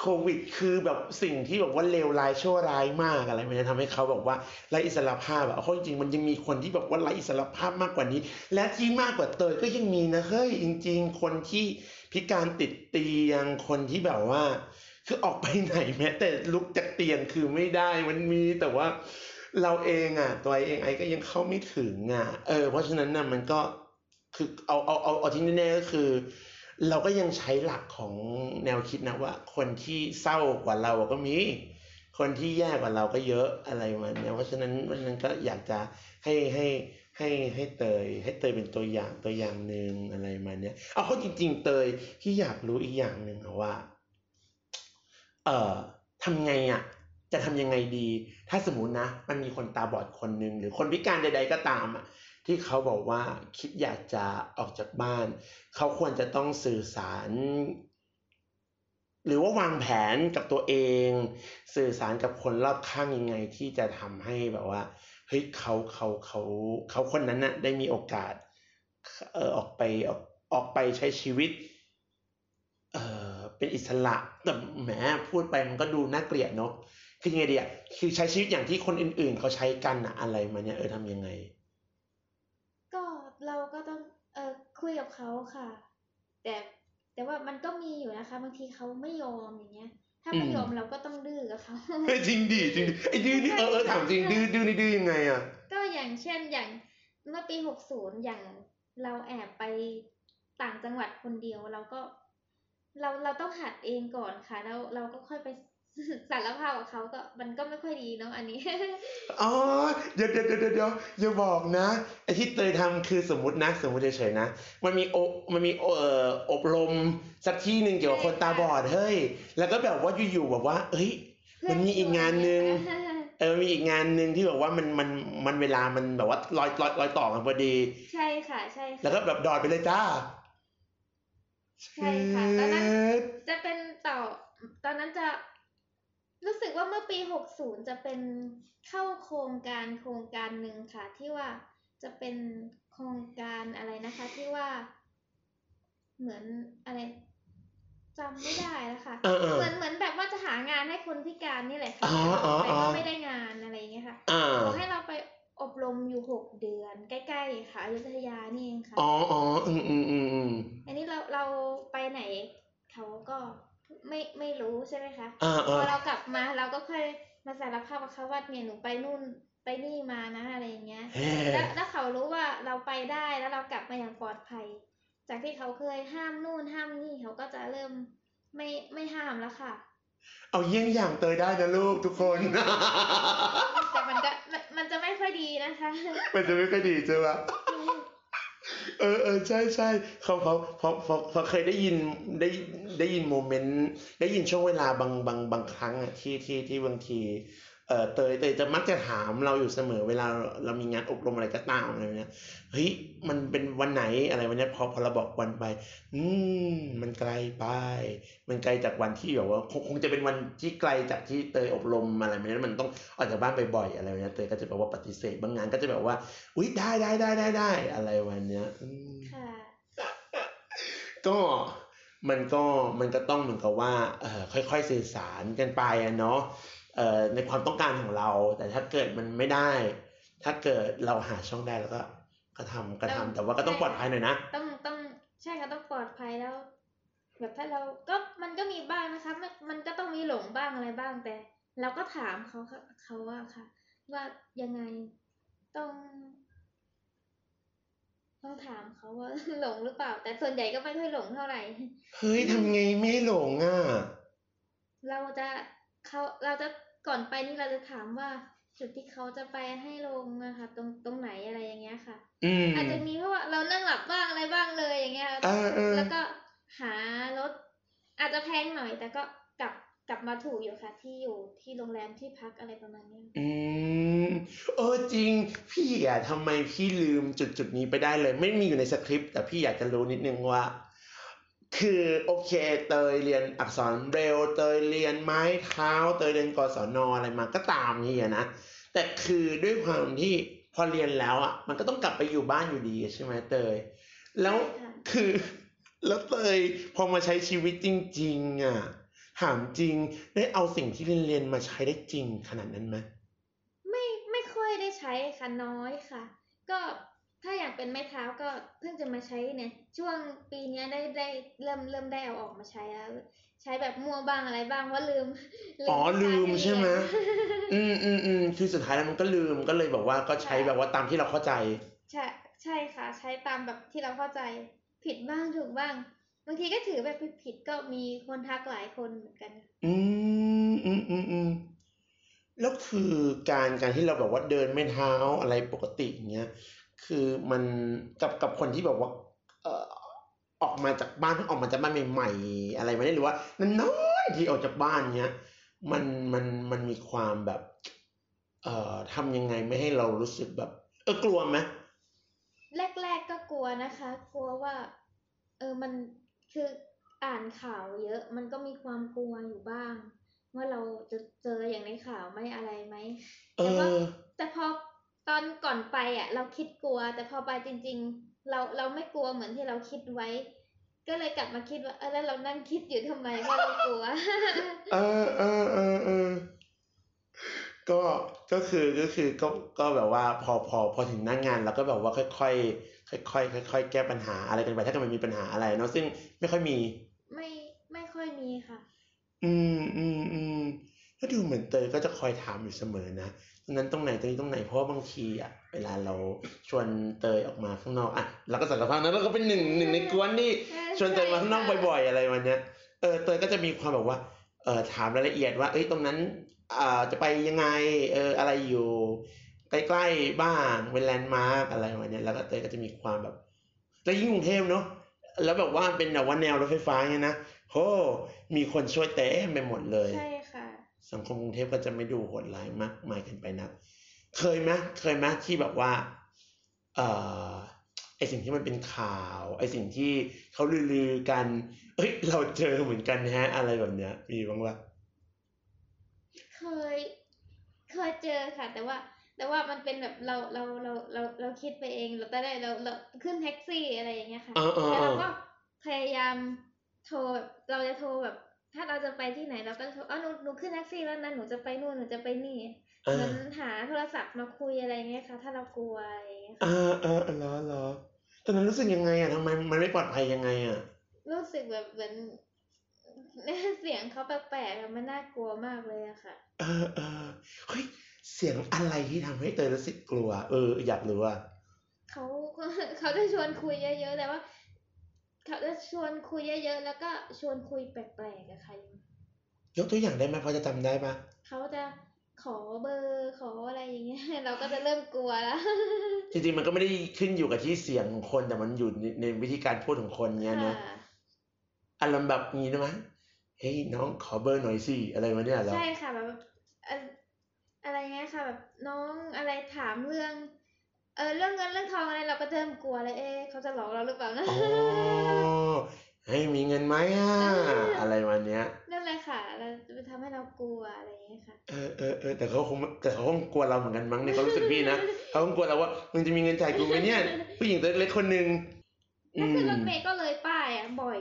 โควิด คือแบบสิ่งที่แบบว่าเลวร้ายชั่วร้ายมากอะไรมันจะทำให้เขาแบบว่าไร้อิสระภาพอะเอาเข้าจริงๆมันยังมีคนที่แบบว่าไร้อิสระภาพมากกว่านี้ และที่มากกว่าเตยก็ยังมีนะเฮ้ยจริง ๆ คนที่พิการติดเตียงคนที่แบบว่า คือออกไปไหนแม้แต่ลุกจากเตียงคือไม่ได้มันมีแต่ว่าเราเองอะตัวเองไอ้ก็ยังเข้าไม่ถึงอะเออเพราะฉะนั้นน่ะมันก็ คือเอาเอาเอาเอาที่แน่ๆก็คือ เราก็ยังใช้หลักของแนวคิดนะว่า คนที่เศร้ากว่าเราก็มี คนที่แย่กว่าเราก็เยอะอะไรมันเนี่ยเพราะฉะนั้นเพราะฉะนั้นก็อยากจะให้ให้ให้ให้เตย ให้เตยเป็นตัวอย่างตัวอย่างหนึ่งอะไรมาเนี้ยเอาเขาจริง ๆ เตยที่อยากรู้อีกอย่างหนึ่งอะว่า เอ่อทำไงอะจะทำยังไงดี ถ้าสมมตินะ มันมีคนตาบอดคนหนึ่งหรือคนพิการใด ๆ ก็ตามอะ ที่เขาบอกว่าคิดอยากจะออกจากบ้าน เขาควรจะต้องสื่อสาร หรือว่าวางแผนกับตัวเอง สื่อสารกับคนรอบข้างยังไงที่จะทำให้แบบว่าเฮ้ยเขาเขาเขาเขาคนนั้นน่ะได้มีโอกาสเออออกไปออกออกไปใช้ชีวิตเออเป็นอิสระแต่แหมพูดไปมันก็ดูน่าเกลียดเนาะคือยังไงดีอะคือใช้ชีวิตอย่างที่คนอื่นๆ เขาใช้กันอะอะไรมาเนี่ยเออทำยังไง เราก็ต้องเออคุยกับเขาค่ะ แต่แต่ว่ามันก็มีอยู่นะคะ บางทีเขาไม่ยอมอย่างเงี้ย ถ้าไม่อืมยอมเราก็ต้องดื้อกับเขาเฮ้ยจริงดิจริงดิไอ้ดื้อนี่เออเออถามจริงดื้อดื้อนี่ดื้อยังไงอะก็อย่างเช่นอย่างเมื่อปีหกศูนย์อย่างเราแอบไปต่างจังหวัดคนเดียวเราก็ เราเราต้องหัดเองก่อนค่ะ แล้วเราก็ค่อยไป สารภาพกับเขาก็มันก็ไม่ค่อยดีเนาะอันนี้ อ๋อ เดี๋ยวเดี๋ยวเดี๋ยวเดี๋ยวอย่าบอกนะไอ้ที่เตยทำคือสมมตินะ สมมติเฉยๆนะ มันมีโอมันมีเอ่ออบรมสักที่หนึ่งเกี่ยวกับคนตาบอดเฮ้ย แล้วก็แบบว่าอยู่ๆแบบว่า เอ้ย มันมีอีกงานหนึ่งเออมีอีกงานหนึ่งที่แบบว่ามันมันมันเวลามันแบบว่าลอยลอยลอยต่อกันพอดี ใช่ค่ะใช่ค่ะแล้วก็แบบดอดไปเลยจ้า ใช่ค่ะตอนนั้นเช็ดจะเป็นต่อตอนนั้นจะ รู้สึกว่าเมื่อปีหกศูนย์จะเป็นเข้าโครงการโครงการหนึ่งค่ะ ที่ว่าจะเป็นโครงการอะไรนะคะ ที่ว่า เหมือนอะไรจำไม่ได้แล้วค่ะเออเออเหมือนเหมือนแบบว่าจะหางานให้คนพิการนี่แหละค่ะอ๋ออ๋อแต่อ๋อก็ไม่ได้งานอะไรอย่างเงี้ยค่ะอ่าเขาให้เราไปอบรมอยู่หกเดือน ใกล้ๆค่ะอยุธยานี่เองค่ะ อ๋ออ๋ออืมอืมอืมอืมอันนี้เราเราไปไหนเขาก็ ไม่ไม่รู้ใช่ไหมคะอ่าพออ่าเรากลับมาเราก็ค่อยมาสารภาพกับเขาว่าเนี่ยหนูไปนู่นไปนี่มานะอะไรอย่างเงี้ยเฮ้แล้วแล้วเขารู้ว่าเราไปได้แล้วเรากลับมาอย่างปลอดภัย จากที่เขาเคยห้ามนู่นห้ามนี่เขาก็จะเริ่มไม่ไม่ห้ามแล้วค่ะ เอาเยี่ยงอย่างเตยได้นะลูกทุกคนแต่มันก็มันมันจะไม่ค่อยดีนะคะ มันจะไม่ค่อยดีใช่ปะ เออเออใช่ใช่เขาเขาเพอพราะเคยได้ยินได้ได้ยินโมเมนต์ได้ยินช่วงเวลาบางบางบางครั้งอะที่ที่ที่บางที เออเตยเตยจะมักจะถามเราอยู่เสมอเวลาเรามีงานอบรมอะไรก็ตามอะไรเนี้ยเฮ้ยมันเป็นวันไหนอะไรวันเนี้ยพอพอเราบอกวันไป อืมมันไกลไป มันไกลจากวันที่แบบว่าคงคงจะเป็นวันที่ไกลจากที่เตยอบรมอะไรแบบนี้มันต้องออกจากบ้านบ่อยๆอะไรแบบนี้เตยก็จะแบบว่าปฏิเสธบางงานก็จะแบบว่า อุ้ยได้ได้ได้ได้ได้อะไรวันเนี้ยอืมค่ะก็มันก็มันก็ต้องเหมือนกับว่าเออค่อยๆสื่อสารกันไปอะเนาะเอ่อ ในความต้องการของเรา แต่ถ้าเกิดมันไม่ได้ ถ้าเกิดเราหาช่องได้แล้วก็ก็ทำก็ทำแต่ว่าก็ต้องปลอดภัยหน่อยนะ ต้องต้องใช่ค่ะต้องปลอดภัยแล้วเวแบบถ้าเราก็มันก็มีบ้างนะคะ มันมันก็ต้องมีหลงบ้างอะไรบ้างแต่ เราก็ถามเขาค่ะเขาว่าค่ะ ว่ายังไงต้อง ต้องถามเขาว่าหลงหรือเปล่า แต่ส่วนใหญ่ก็ไม่ค่อยหลงเท่าไหร่เฮ้ยทำไงไม่ให้หลงอะเราจะเขาเราจะ ก่อนไปนี่เราจะถามว่าจุดที่เขาจะไปให้ลงนะคะตรงตรงไหนอะไรอย่างเงี้ยค่ะอืมอาจจะมีเพราะว่าเรานั่งหลับบ้างอะไรบ้างเลยอย่างเงี้ยเออเออแล้วก็หารถอาจจะแพงหน่อย แต่ก็กลับกลับมาถูกอยู่ค่ะ ที่อยู่ที่โรงแรมที่พักอะไรประมาณเนี้ยอืมเออจริง พี่อะทำไมพี่ลืมจุดจุดนี้ไปได้เลย ไม่มีอยู่ในสคริปต์แต่พี่อยากจะรู้นิดนึงว่า คือโอเคเตยเรียนอักษรเร็วเตยเรียนไม้เท้าเตยเรียนกศนอะไรมาก็ตามนี่อะนะแต่คือด้วยความที่พอเรียนแล้วอะมันก็ต้องกลับไปอยู่บ้านอยู่ดีใช่ไหมเตย แล้วคือแล้วเตยพอมาใช้ชีวิตจริง ๆอะถามจริงได้เอาสิ่งที่เรียนเรียนมาใช้ได้จริงขนาดนั้นไหมไม่ไม่ค่อยได้ใช้ค่ะน้อยค่ะ ก็ ถ้าอย่างเป็นไม้เท้าก็เพิ่งจะมาใช้เนี่ย ช่วงปีเนี้ยได้ได้เริ่มเริ่มได้เอาออกมาใช้แล้ว ใช้แบบมั่วบ้างอะไรบ้างเพราะลืมอ๋อลืมวิชาที่ใช่ไหมเรียนอืมอืมอืมคือสุดท้ายแล้วมันก็ลืมก็เลยบอกว่าก็ใช้ใช่แบบว่าตามที่เราเข้าใจ ใช่ใช่ค่ะ ใช้ตามแบบที่เราเข้าใจ ผิดบ้างถูกบ้างบางทีก็ถือแบบผิดๆก็มีคนทักหลายคนเหมือนกัน อืมอืมอืมอืมแล้วคือการการที่เราแบบว่าเดินไม่เท้าอะไรปกติอย่างเงี้ย คือมันกับกับคนที่แบบว่าเอ่อออกมาจากบ้านเพิ่งออกมาจากบ้านใหม่ๆอะไรมาเนี่ยหรือว่านานๆที่ออกจากบ้านเนี้ยมันมันมันมีความแบบ เอ่อทำยังไงไม่ให้เรารู้สึกแบบ เออกลัวไหมแรก ๆก็กลัวนะคะ กลัวว่า เออมันคืออ่านข่าวเยอะ มันก็มีความกลัวอยู่บ้าง ว่าเราจะเจออย่างในข่าวไหมอะไรไหมเอแต่ว่าอแต่พอ ตอนก่อนไปอะ เราคิดกลัว แต่พอไปจริง ๆ เราเราไม่กลัวเหมือนที่เราคิดไว้ ก็เลยกลับมาคิดว่าเออแล้วเรานั่งคิดอยู่ทำไมว่าเรากลัว เออเออเออเออก็ก็คือก็คือก็ก็แบบว่าพอพอพอถึงหน้างานเราก็แบบว่าค่อยๆค่อยๆค่อยๆแก้ปัญหาอะไรกันไปถ้าเกิดมันมีปัญหาอะไรเนาะซึ่งไม่ค่อยมี ไม่ไม่ค่อยมีค่ะ อืมอืมอืมก็ดูเหมือนเตยก็จะคอยถามอยู่เสมอนะตรง นั้นตรงไหนตรงนี้ตรงไหนเพราะว่าบางทีอะเวลาเราชวนเตยออกมาข้างนอกอะเราก็สารภาพนะเราก็เป็นหนึ่งหนึ่งในกวนที่ชวนเตยมาข้างนอกบ่อย ๆ อะไรวันเนี้ยเออเตยก็จะมีความแบบว่าเออถามรายละเอียดว่า เอ้ยตรงนั้นอ่าจะไปยังไงเอออะไรอยู่ใกล้ๆบ้างเป็นแลนด์มาร์กอะไรวันเนี้ยแล้วก็เตยก็จะมีความแบบแล้วยิ่งกรุงเทพเนาะแล้วแบบว่าเป็นแบบว่าแนวรถไฟฟ้าเนี่ยนะโหมีคนช่วยเต็มไปหมดเลย ใช่ค่ะ สังคมกรุงเทพก็จะไม่ดูโหดร้ายมากมายเกินไปนัก เคยไหมเคยไหมที่แบบว่าเอ่อไอสิ่งที่มันเป็นข่าวไอสิ่งที่เขาลือๆกัน เอ้ย เราเจอเหมือนกันแฮะ อะไรแบบเนี้ย มีบ้างปะเคย เคยเจอค่ะ แต่ว่า แต่ว่ามันเป็นแบบเราเราเราเราเราคิดไปเองเราตอนแรกเราเราขึ้นแท็กซี่อะไรอย่างเงี้ยค่ะเออเออแต่เอเราอก็พยายามโทรแบบเราจะโทรแบบ ถ้าเราจะไปที่ไหนเราก็โทรอ๋อหนูหนูขึ้นแท็กซี่แล้วนะหนูจะไปนู่นหนูจะไปนี่เอเหมืออนหาโทรศัพท์มาคุยอะไรเงี้ยค่ะ ถ้าเรากลัวอะไรเงี้ยเออเออเออเหรอเหรอตอนนั้นรู้สึกยังไงอะทำไมมันไม่ปลอดภัยยังไงอะรู้สึกแบบเหมือนเสียงเขาแปลกๆอะมันน่ากลัวมากเลยอะค่ะ เออเออเฮ้ยเสียงอะไรที่ทำให้เตยรู้สึกกลัว เออ อยากรู้อะเขาเขาจะชวนคุยเยอะๆแต่ว่า เขาจะชวนคุยเยอะๆ แล้วก็ชวนคุยแปลกๆอะค่ะยกตัวอย่างได้ไหมพอจะจำได้ปะเขาจะขอเบอร์ขออะไรอย่างเงี้ย เราก็จะเริ่มกลัวแล้ว จริงๆ มันก็ไม่ได้ขึ้นอยู่กับที่เสียงของคนแต่มันอยู่ในในวิธีการพูดของคนเนี้ยนะค่ะอารมณ์แบบนี้ได้ไหมเฮ้ยน้องขอเบอร์หน่อยสิอะไรวะเนี่ยเหรอใช่ค่ะแบบอะอะไรเงี้ยค่ะแบบน้องอะไรถามเรื่อง เออเรื่องเงินเรื่องทองอะไรเราก็เริ่มกลัวเลยเอ๊ะเขาจะหลอกเราหรือเปล่านะอ๋อเฮ้ยมีเงินไหมอะอะไรวันเนี้ยนั่นแหละค่ะเราจะไปทำให้เรากลัวอะไรเงี้ยค่ะเออเออเออแต่เขาคงแต่เขาคงกลัวเราเหมือนกันมั้งในความรู้สึกพี่นะเขาคงกลัวเราว่ามึงจะมีเงินจ่ายกูไหมเนี่ย ผู้หญิงตัวเล็กคนหนึ่งอืถ้าขึ้นรมถเมย์ก็เลยป้ายอะบ่อย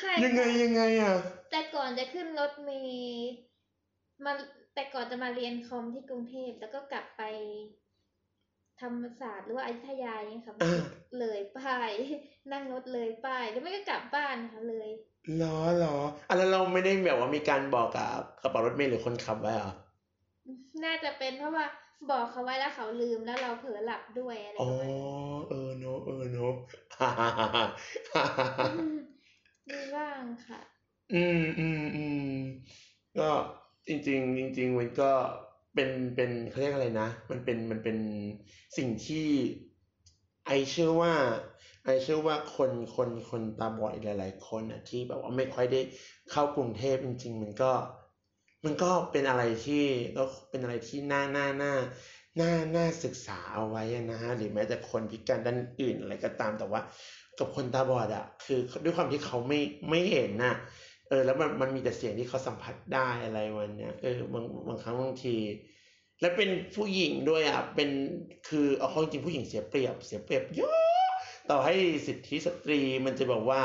ใช่ยังไงค่ะยังไงอะแต่ก่อนจะขึ้นรถเมย์มาแต่ก่อนจะมาเรียนคอมที่กรุงเทพแล้วก็กลับไป ธรรมศาสตร์หรือว่าอยุธยาอย่างเงี้ยค่ะอ่าเลยป้าย นั่งรถเลยป้ายแล้วไม่ก็กลับบ้านค่ะเลยเหรอเหรออะแล้วเราไม่ได้แบบว่ามีการบอกกับกระเป๋ารถเมล์หรือคนขับไว้เหรอน่าจะเป็นเพราะว่าบอกเขาไว้แล้วเขาลืมแล้วเราเผลอหลับด้วยอะไรอ๋อประมาณนี้เออเนอะเออเนอะมีบ้างค่ะ อืมอืมอืมก็จริง ๆ จริง ๆ มันก็ เป็นเป็นเขาเรียกอะไรนะ มันเป็นมันเป็นสิ่งที่ไอเชื่อว่าไอเชื่อว่าคนคนคนตาบอดหลาย ๆ คนอะที่แบบว่าไม่ค่อยได้เข้ากรุงเทพจริง ๆ มันก็ มันก็เป็นอะไรที่ก็เป็นอะไรที่น่าน่าน่าน่าน่าศึกษาเอาไว้นะฮะหรือแม้แต่คนพิการด้านอื่นอะไรก็ตามแต่ว่า กับคนตาบอดอะ คือด้วยความที่เขาไม่ไม่เห็นน่ะ ออแล้วมันมันมีแต่เสียงที่เขาสัมผัสได้อะไรวันเนี้ยเออบางบางครั้งบางที และเป็นผู้หญิงด้วยอะเป็นคือเอาข้าจริงผู้หญิงเสียเปรียบ เสียเปรียบเยอะต่อให้สิทธิสตรีมันจะบอกว่า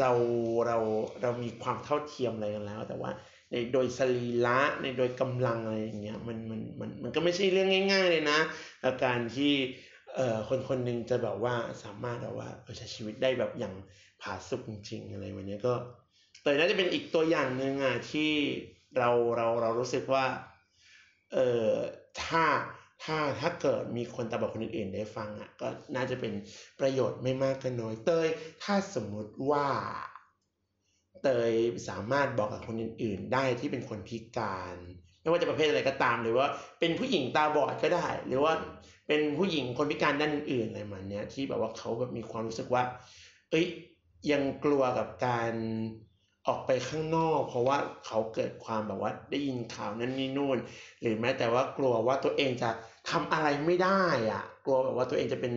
เราเราเรามีความเท่าเทียมอะไรกันแล้ว แต่ว่าในโดยสรีระในโดยกำลังอะไรอย่างเงี้ยมันมันมันมันก็ไม่ใช่เรื่องง่าย ๆ เลยนะกับการที่เอ่อคนคนหนึ่งจะแบบว่าสามารถแบบว่าเออใช้ชีวิตได้แบบอย่างผาสุกจริงๆอะไรวันเนี้ยก็ เตยน่าจะเป็นอีกตัวอย่างหนึ่งอะที่เราเราเรารู้สึกว่า เออถ้าถ้าถ้าเกิดมีคนตาบอดคนอื่นๆได้ฟังอะ ก็น่าจะเป็นประโยชน์ไม่มากก็น้อยเตย ถ้าสมมุติว่า เตยสามารถบอกกับคนอื่น ๆ ได้ที่เป็นคนพิการ ไม่ว่าจะประเภทอะไรก็ตามหรือว่า เป็นผู้หญิงตาบอดก็ได้ หรือว่าเป็นผู้หญิงคนพิการด้านอื่นๆอะไรมันเนี้ยที่แบบว่าเขาแบบมีความรู้สึกว่า เอ้ยยังกลัวกับการ ออกไปข้างนอก เพราะว่าเขาเกิดความแบบว่าได้ยินข่าวนั้นนี่นู่น หรือแม้แต่ว่ากลัวว่าตัวเองจะทำอะไรไม่ได้อะกลัวแบบว่าตัวเองจะเป็น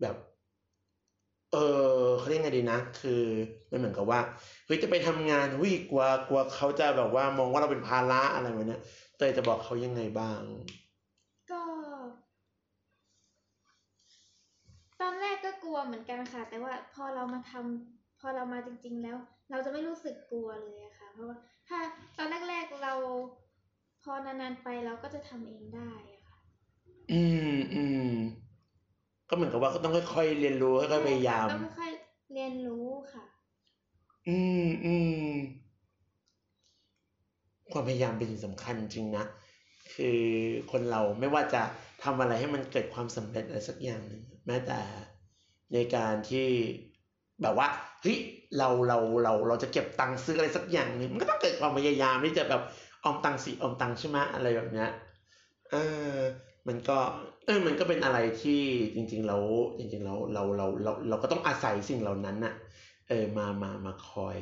แบบ เออเขาเรียกไงดีนะ คือมันเหมือนกับว่าเฮ้ยจะไปทำงานวิกลัวกลัวเขาจะแบบว่ามองว่าเราเป็นภาระอะไรแบบเนี้ยเตยจะบอกเขายังไงบ้าง ก็ ตอนแรกก็กลัวเหมือนกันค่ะ แต่ว่าพอเรามาทำพ อเรามาจริง ๆ แล้ว เราจะไม่รู้สึกกลัวเลยอะค่ะ เพราะว่าถ้าตอนแรก ๆเราพอนานๆไปเราก็จะทำเองได้อะค่ะ อืมอืมก็เหมือนกับว่าก็ต้องค่อยๆเรียนรู้ค่อยๆพยายามต้องค่อยๆเรียนรู้ค่ะ อืมอืมความพยายามเป็นสิ่งสำคัญจริงนะคือคนเราไม่ว่าจะทำอะไรให้มันเกิดความสำเร็จอะไรสักอย่างหนึ่งแม้แต่ในการที่แบบว่า เฮ้ยเราเราเราเราจะเก็บตังค์ซื้ออะไรสักอย่างหนึ่งมันก็ต้องเกิดความพยายามที่จะแบบออมตังค์สิออมตังค์ใช่ไหมอะไรแบบเนี้ยเออมันก็เออมันก็เป็นอะไรที่จริงๆแล้วจริงๆแล้วเราเราเราเราก็ต้องอาศัยสิ่งเหล่านั้นน่ะเออมามามาคอย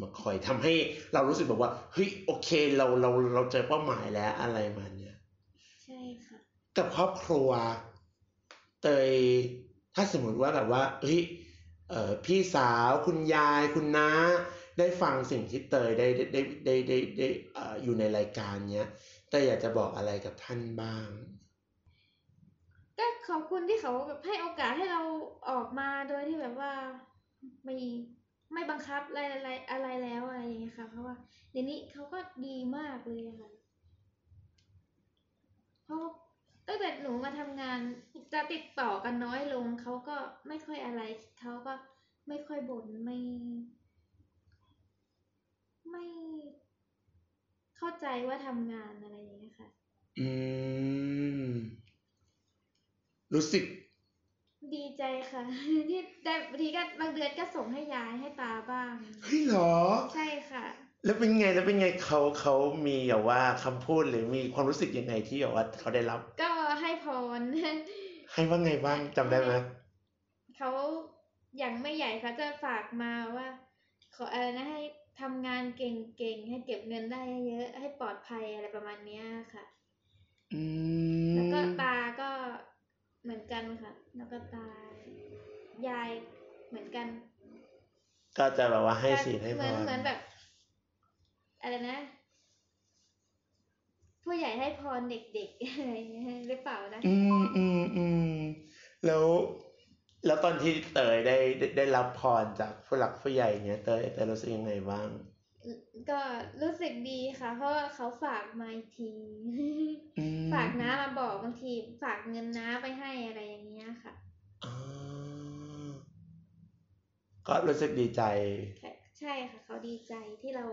มาคอยทำให้เรารู้สึกแบบว่าเฮ้ยโอเคเราเราเราเจอเป้าหมายแล้วอะไรมาเนี่ยใช่ค่ะกับครอบครัวเตยถ้าสมมติว่าแบบว่าเฮ้ยเอ่อ พี่สาวคุณยายคุณน้า ได้ฟังสิ่งที่เตยได้ได้ได้ได้ได้ได้เอออยู่ในรายการเนี้ยเตยอยากจะบอกอะไรกับท่านบ้าง ก็ขอบคุณที่เขาแบบให้โอกาสให้เราออกมาโดยที่แบบว่าไม่ไม่บังคับอะไรอะไรอะไรแล้วอะไรอย่างเงี้ยค่ะเพราะว่าเดี๋ยวนี้เขาก็ดีมากเลยค่ะเพราะ ตั้งแต่หนูมาทำงานจะติดต่อกันน้อยลงเขาก็ไม่ค่อยอะไรเขาก็ไม่ค่อยบ่นไม่ ไม่เข้าใจว่าทำงานอะไรอย่างเงี้ยค่ะ อืม รู้สึก ดีใจค่ะ ที่ได้บางทีก็บางเดือนก็ส่งให้ยายให้ตาบ้างเฮ้ยเหรอ ใช่ค่ะ แล้วเป็นไงแล้วเป็นไงเขาเขามีแบบว่าคำพูดหรือมีความรู้สึกยังไงที่แบบว่าเขาได้รับ ก็ให้พรให้ว่าไงบ้างจำได้ไหมเขาอย่างไม่ใหญ่เขาจะฝากมาว่า ขออะไรนะให้ทำงานเก่งๆให้เก็บเงินได้เยอะให้ปลอดภัยอะไรประมาณเนี้ยค่ะอืมแล้วก็ตาก็เหมือนกันค่ะ แล้วก็ตายายเหมือนกัน ก็จะแบบว่าให้สีลให้เหพมือนรเหมือนแบบ อะไรนะ ผู้ใหญ่ให้พรเด็กๆอะไรอย่างเงี้ยหรือเปล่านะ อืมอืมอืมแล้ว แล้วตอนที่เตยได้ได้ได้รับพรจากผู้หลักผู้ใหญ่เนี่ยเตยเตยรู้สึกยังไงบ้าง ก็รู้สึกดีค่ะ เพราะว่าเขาฝากมาอีกที อืมฝากน้ามาบอกบางที ฝากเงินน้าไปให้อะไรอย่างเงี้ยค่ะ อ่าก็รู้สึกดีใจ ใช่ใช่ค่ะเขาดีใจที่เรา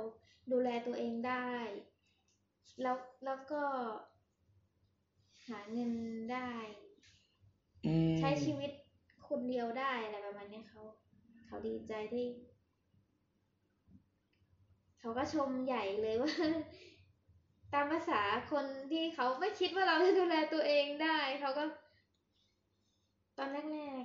ดูแลตัวเองได้ แล้วแล้วก็หาเงินได้ ใช้ชีวิตคนเดียวได้อะไรประมาณนี้เขาเขาดีใจที่เขาก็ชมใหญ่เลยว่า ตามภาษาคนที่เขาไม่คิดว่าเราจะดูแลตัวเองได้ เขาก็ ตอนแรก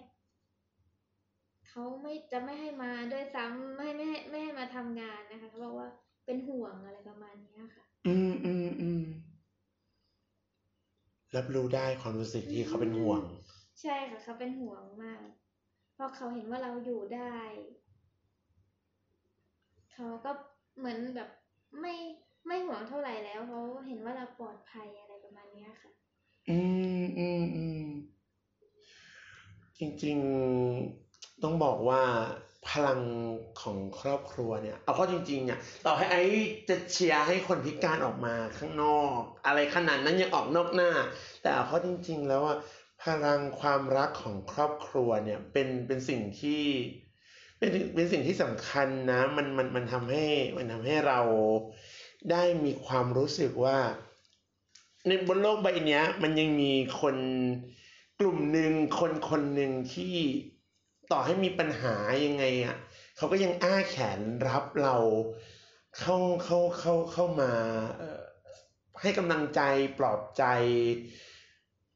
ๆเขาไม่จะไม่ให้มาด้วยซ้ำไม่ไม่ให้ไม่ให้มาทำงานนะคะเขาบอกว่า เป็นห่วงอะไรประมาณเนี้ยค่ะ อืมอืมอืมรับรู้ได้ความรู้สึกที่เขาเป็นห่วง ใช่ค่ะเขาเป็นห่วงมาก เพราะเขาเห็นว่าเราอยู่ได้ เขาก็เหมือนแบบไม่ไม่ห่วงเท่าไหร่แล้วเขาเห็นว่าเราปลอดภัยอะไรประมาณเนี้ยค่ะ อืมอืมอืมจริง ๆ ต้องบอกว่า พลังของครอบครัวเนี่ย เอาเข้าจริงๆเนี่ยต่อให้ไอ้จะเชียร์ให้คนพิการออกมาข้างนอก อะไรขนาดนั้นยังออกนอกหน้า แต่เอาเข้าจริง ๆ แล้วอะพลังความรักของครอบครัวเนี่ยเป็นเป็นสิ่งที่เป็นเป็นสิ่งที่สำคัญนะ มันมันมันทำให้มันทำให้เราได้มีความรู้สึกว่า ในบนโลกใบนี้มันยังมีคนกลุ่มหนึ่งคนคนหนึ่งที่ ต่อให้มีปัญหายังไงอะเขาก็ยังอ้าแขนรับเราเข้าเข้าเข้าเข้ามาให้กำลังใจปลอบใจ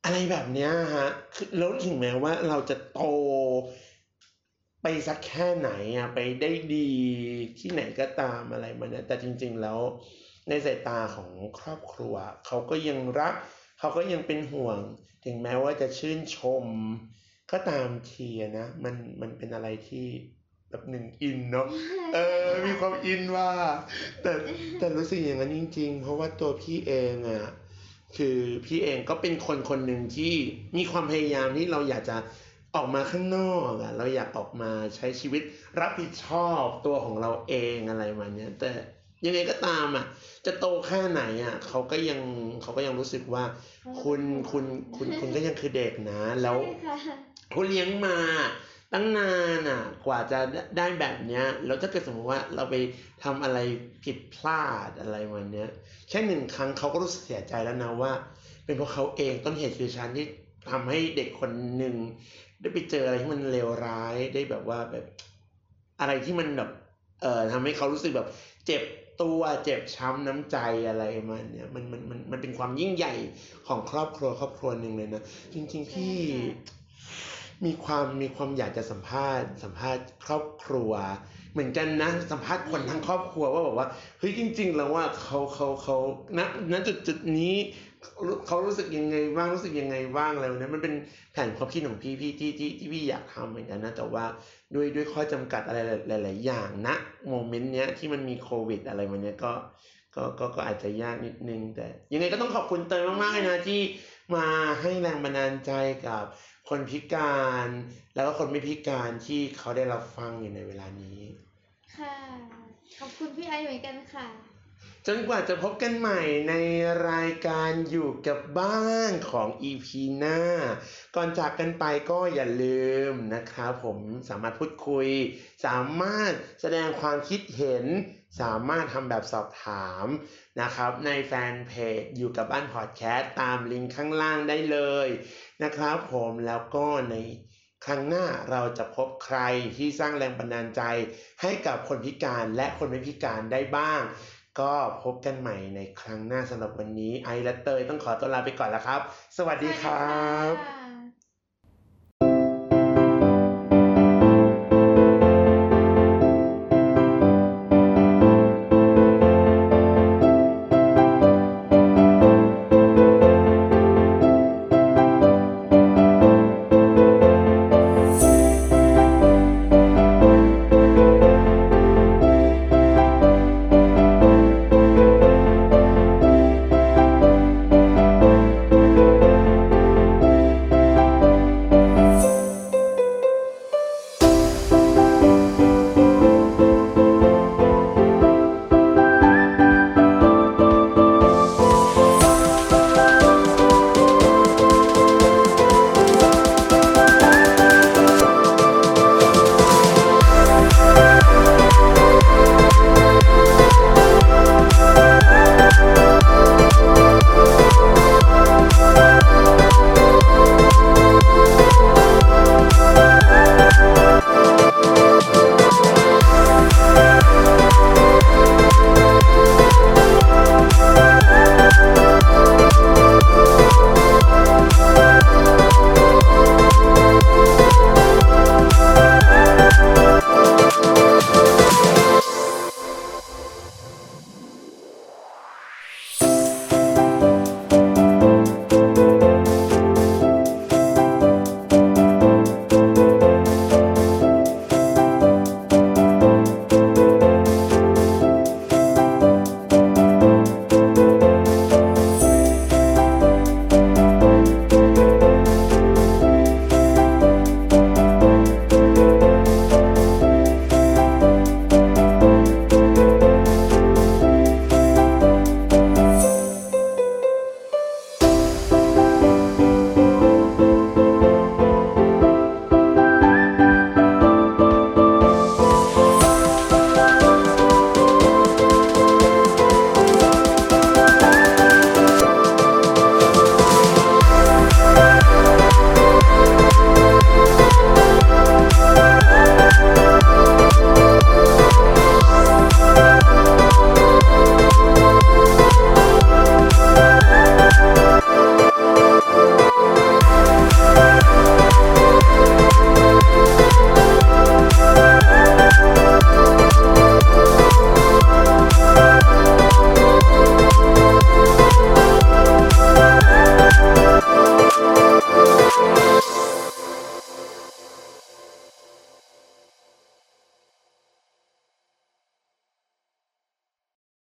อะไรแบบเนี้ยฮะคือแล้วถึงแม้ว่าเราจะโตไปสักแค่ไหนอะไปได้ดีที่ไหนก็ตามอะไรมันเนี่ยแต่จริง ๆ แล้วในสายตาของครอบครัว เขาก็ยังรัก เขาก็ยังเป็นห่วง ถึงแม้ว่าจะชื่นชม ก็ตามทีอะนะ มันมันเป็นอะไรที่แบบหนึ่งอินเนาะเออ มีความอินว่า แต่แต่รู้สึกอย่างนั้นจริง ๆ เพราะว่าตัวพี่เองอะคือพี่เองก็เป็นคนคนหนึ่งที่มีความพยายามที่เราอยากจะออกมาข้างนอกอะเราอยากออกมาใช้ชีวิตรับผิดชอบตัวของเราเองอะไรมาเนี้ยแต่ยังไงก็ตามอะ จะโตแค่ไหนอะเขาก็ยังเขาก็ยังรู้สึกว่า คุณคุณคุณคุณก็ยังคือเด็กนะ แล้วใช่ค่ะ เขาเลี้ยงมาตั้งนานอะ กว่าจะได้แบบเนี้ยแล้วถ้าเกิดสมมติว่าเราไปทำอะไรผิดพลาดอะไรวันเนี้ย แค่หนึ่งครั้งเขาก็รู้สึกเสียใจแล้วนะว่า เป็นเพราะเขาเองต้นเหตุคือฉันที่ทำให้เด็กคนหนึ่งได้ไปเจออะไรที่มันเลวร้ายได้แบบว่าแบบอะไรที่มันแบบเอ่อทำให้เขารู้สึกแบบ เจ็บตัวเจ็บช้ำน้ำใจอะไรมันเนี่ยมันมันมันมันเป็นความยิ่งใหญ่ของครอบครัวครอบครัวหนึ่งเลยนะจริง ๆ พี่ มีความมีความอยากจะสัมภาษณ์ สัมภาษณ์ครอบครัว เหมือนกันนะ สัมภาษณ์คนทั้งครอบครัวว่าแบบว่าเฮ้ยจริง ๆ แล้วว่าเขาเขาเขาณณจุดจุดนี้เขารู้สึกยังไงบ้างรู้สึกยังไงบ้างอะไรแบบนี้มันเป็นแผนความคิดของพี่พี่ที่ที่ที่พี่อยากทำเหมือนกันนะแต่ว่าด้วยด้วยข้อจำกัดอะไรหลาย ๆ อย่างณโมเมนต์เนี้ยที่มันมีโควิด อะไรมันเนี้ยก็ก็ก็ก็อาจจะยากนิดนึงแต่ ยังไงก็ต้องขอบคุณเตยมากๆเลยนะที่มาให้แรงบันดาลใจกับ คนพิการ แล้วก็คนไม่พิการที่เขาได้รับฟังอยู่ในเวลานี้ ค่ะ ขอบคุณพี่ไอซ์เหมือนกันค่ะ จนกว่าจะพบกันใหม่ในรายการอยู่กับบ้านของ EP หน้า ก่อนจากกันไปก็อย่าลืมนะครับผมสามารถพูดคุย สามารถแสดงความคิดเห็น สามารถทำแบบสอบถามนะครับในแฟนเพจอยู่กับบ้านพอดแคสต์ตามลิงก์ข้างล่างได้เลยนะครับผมแล้วก็ในครั้งหน้าเราจะพบใครที่สร้างแรงบันดาลใจให้กับคนพิการและคนไม่พิการได้บ้าง ก็พบกันใหม่ในครั้งหน้าสำหรับวันนี้ไอและเตยต้องขอตัวลาไปก่อนแล้วครับ สวัสดีครับ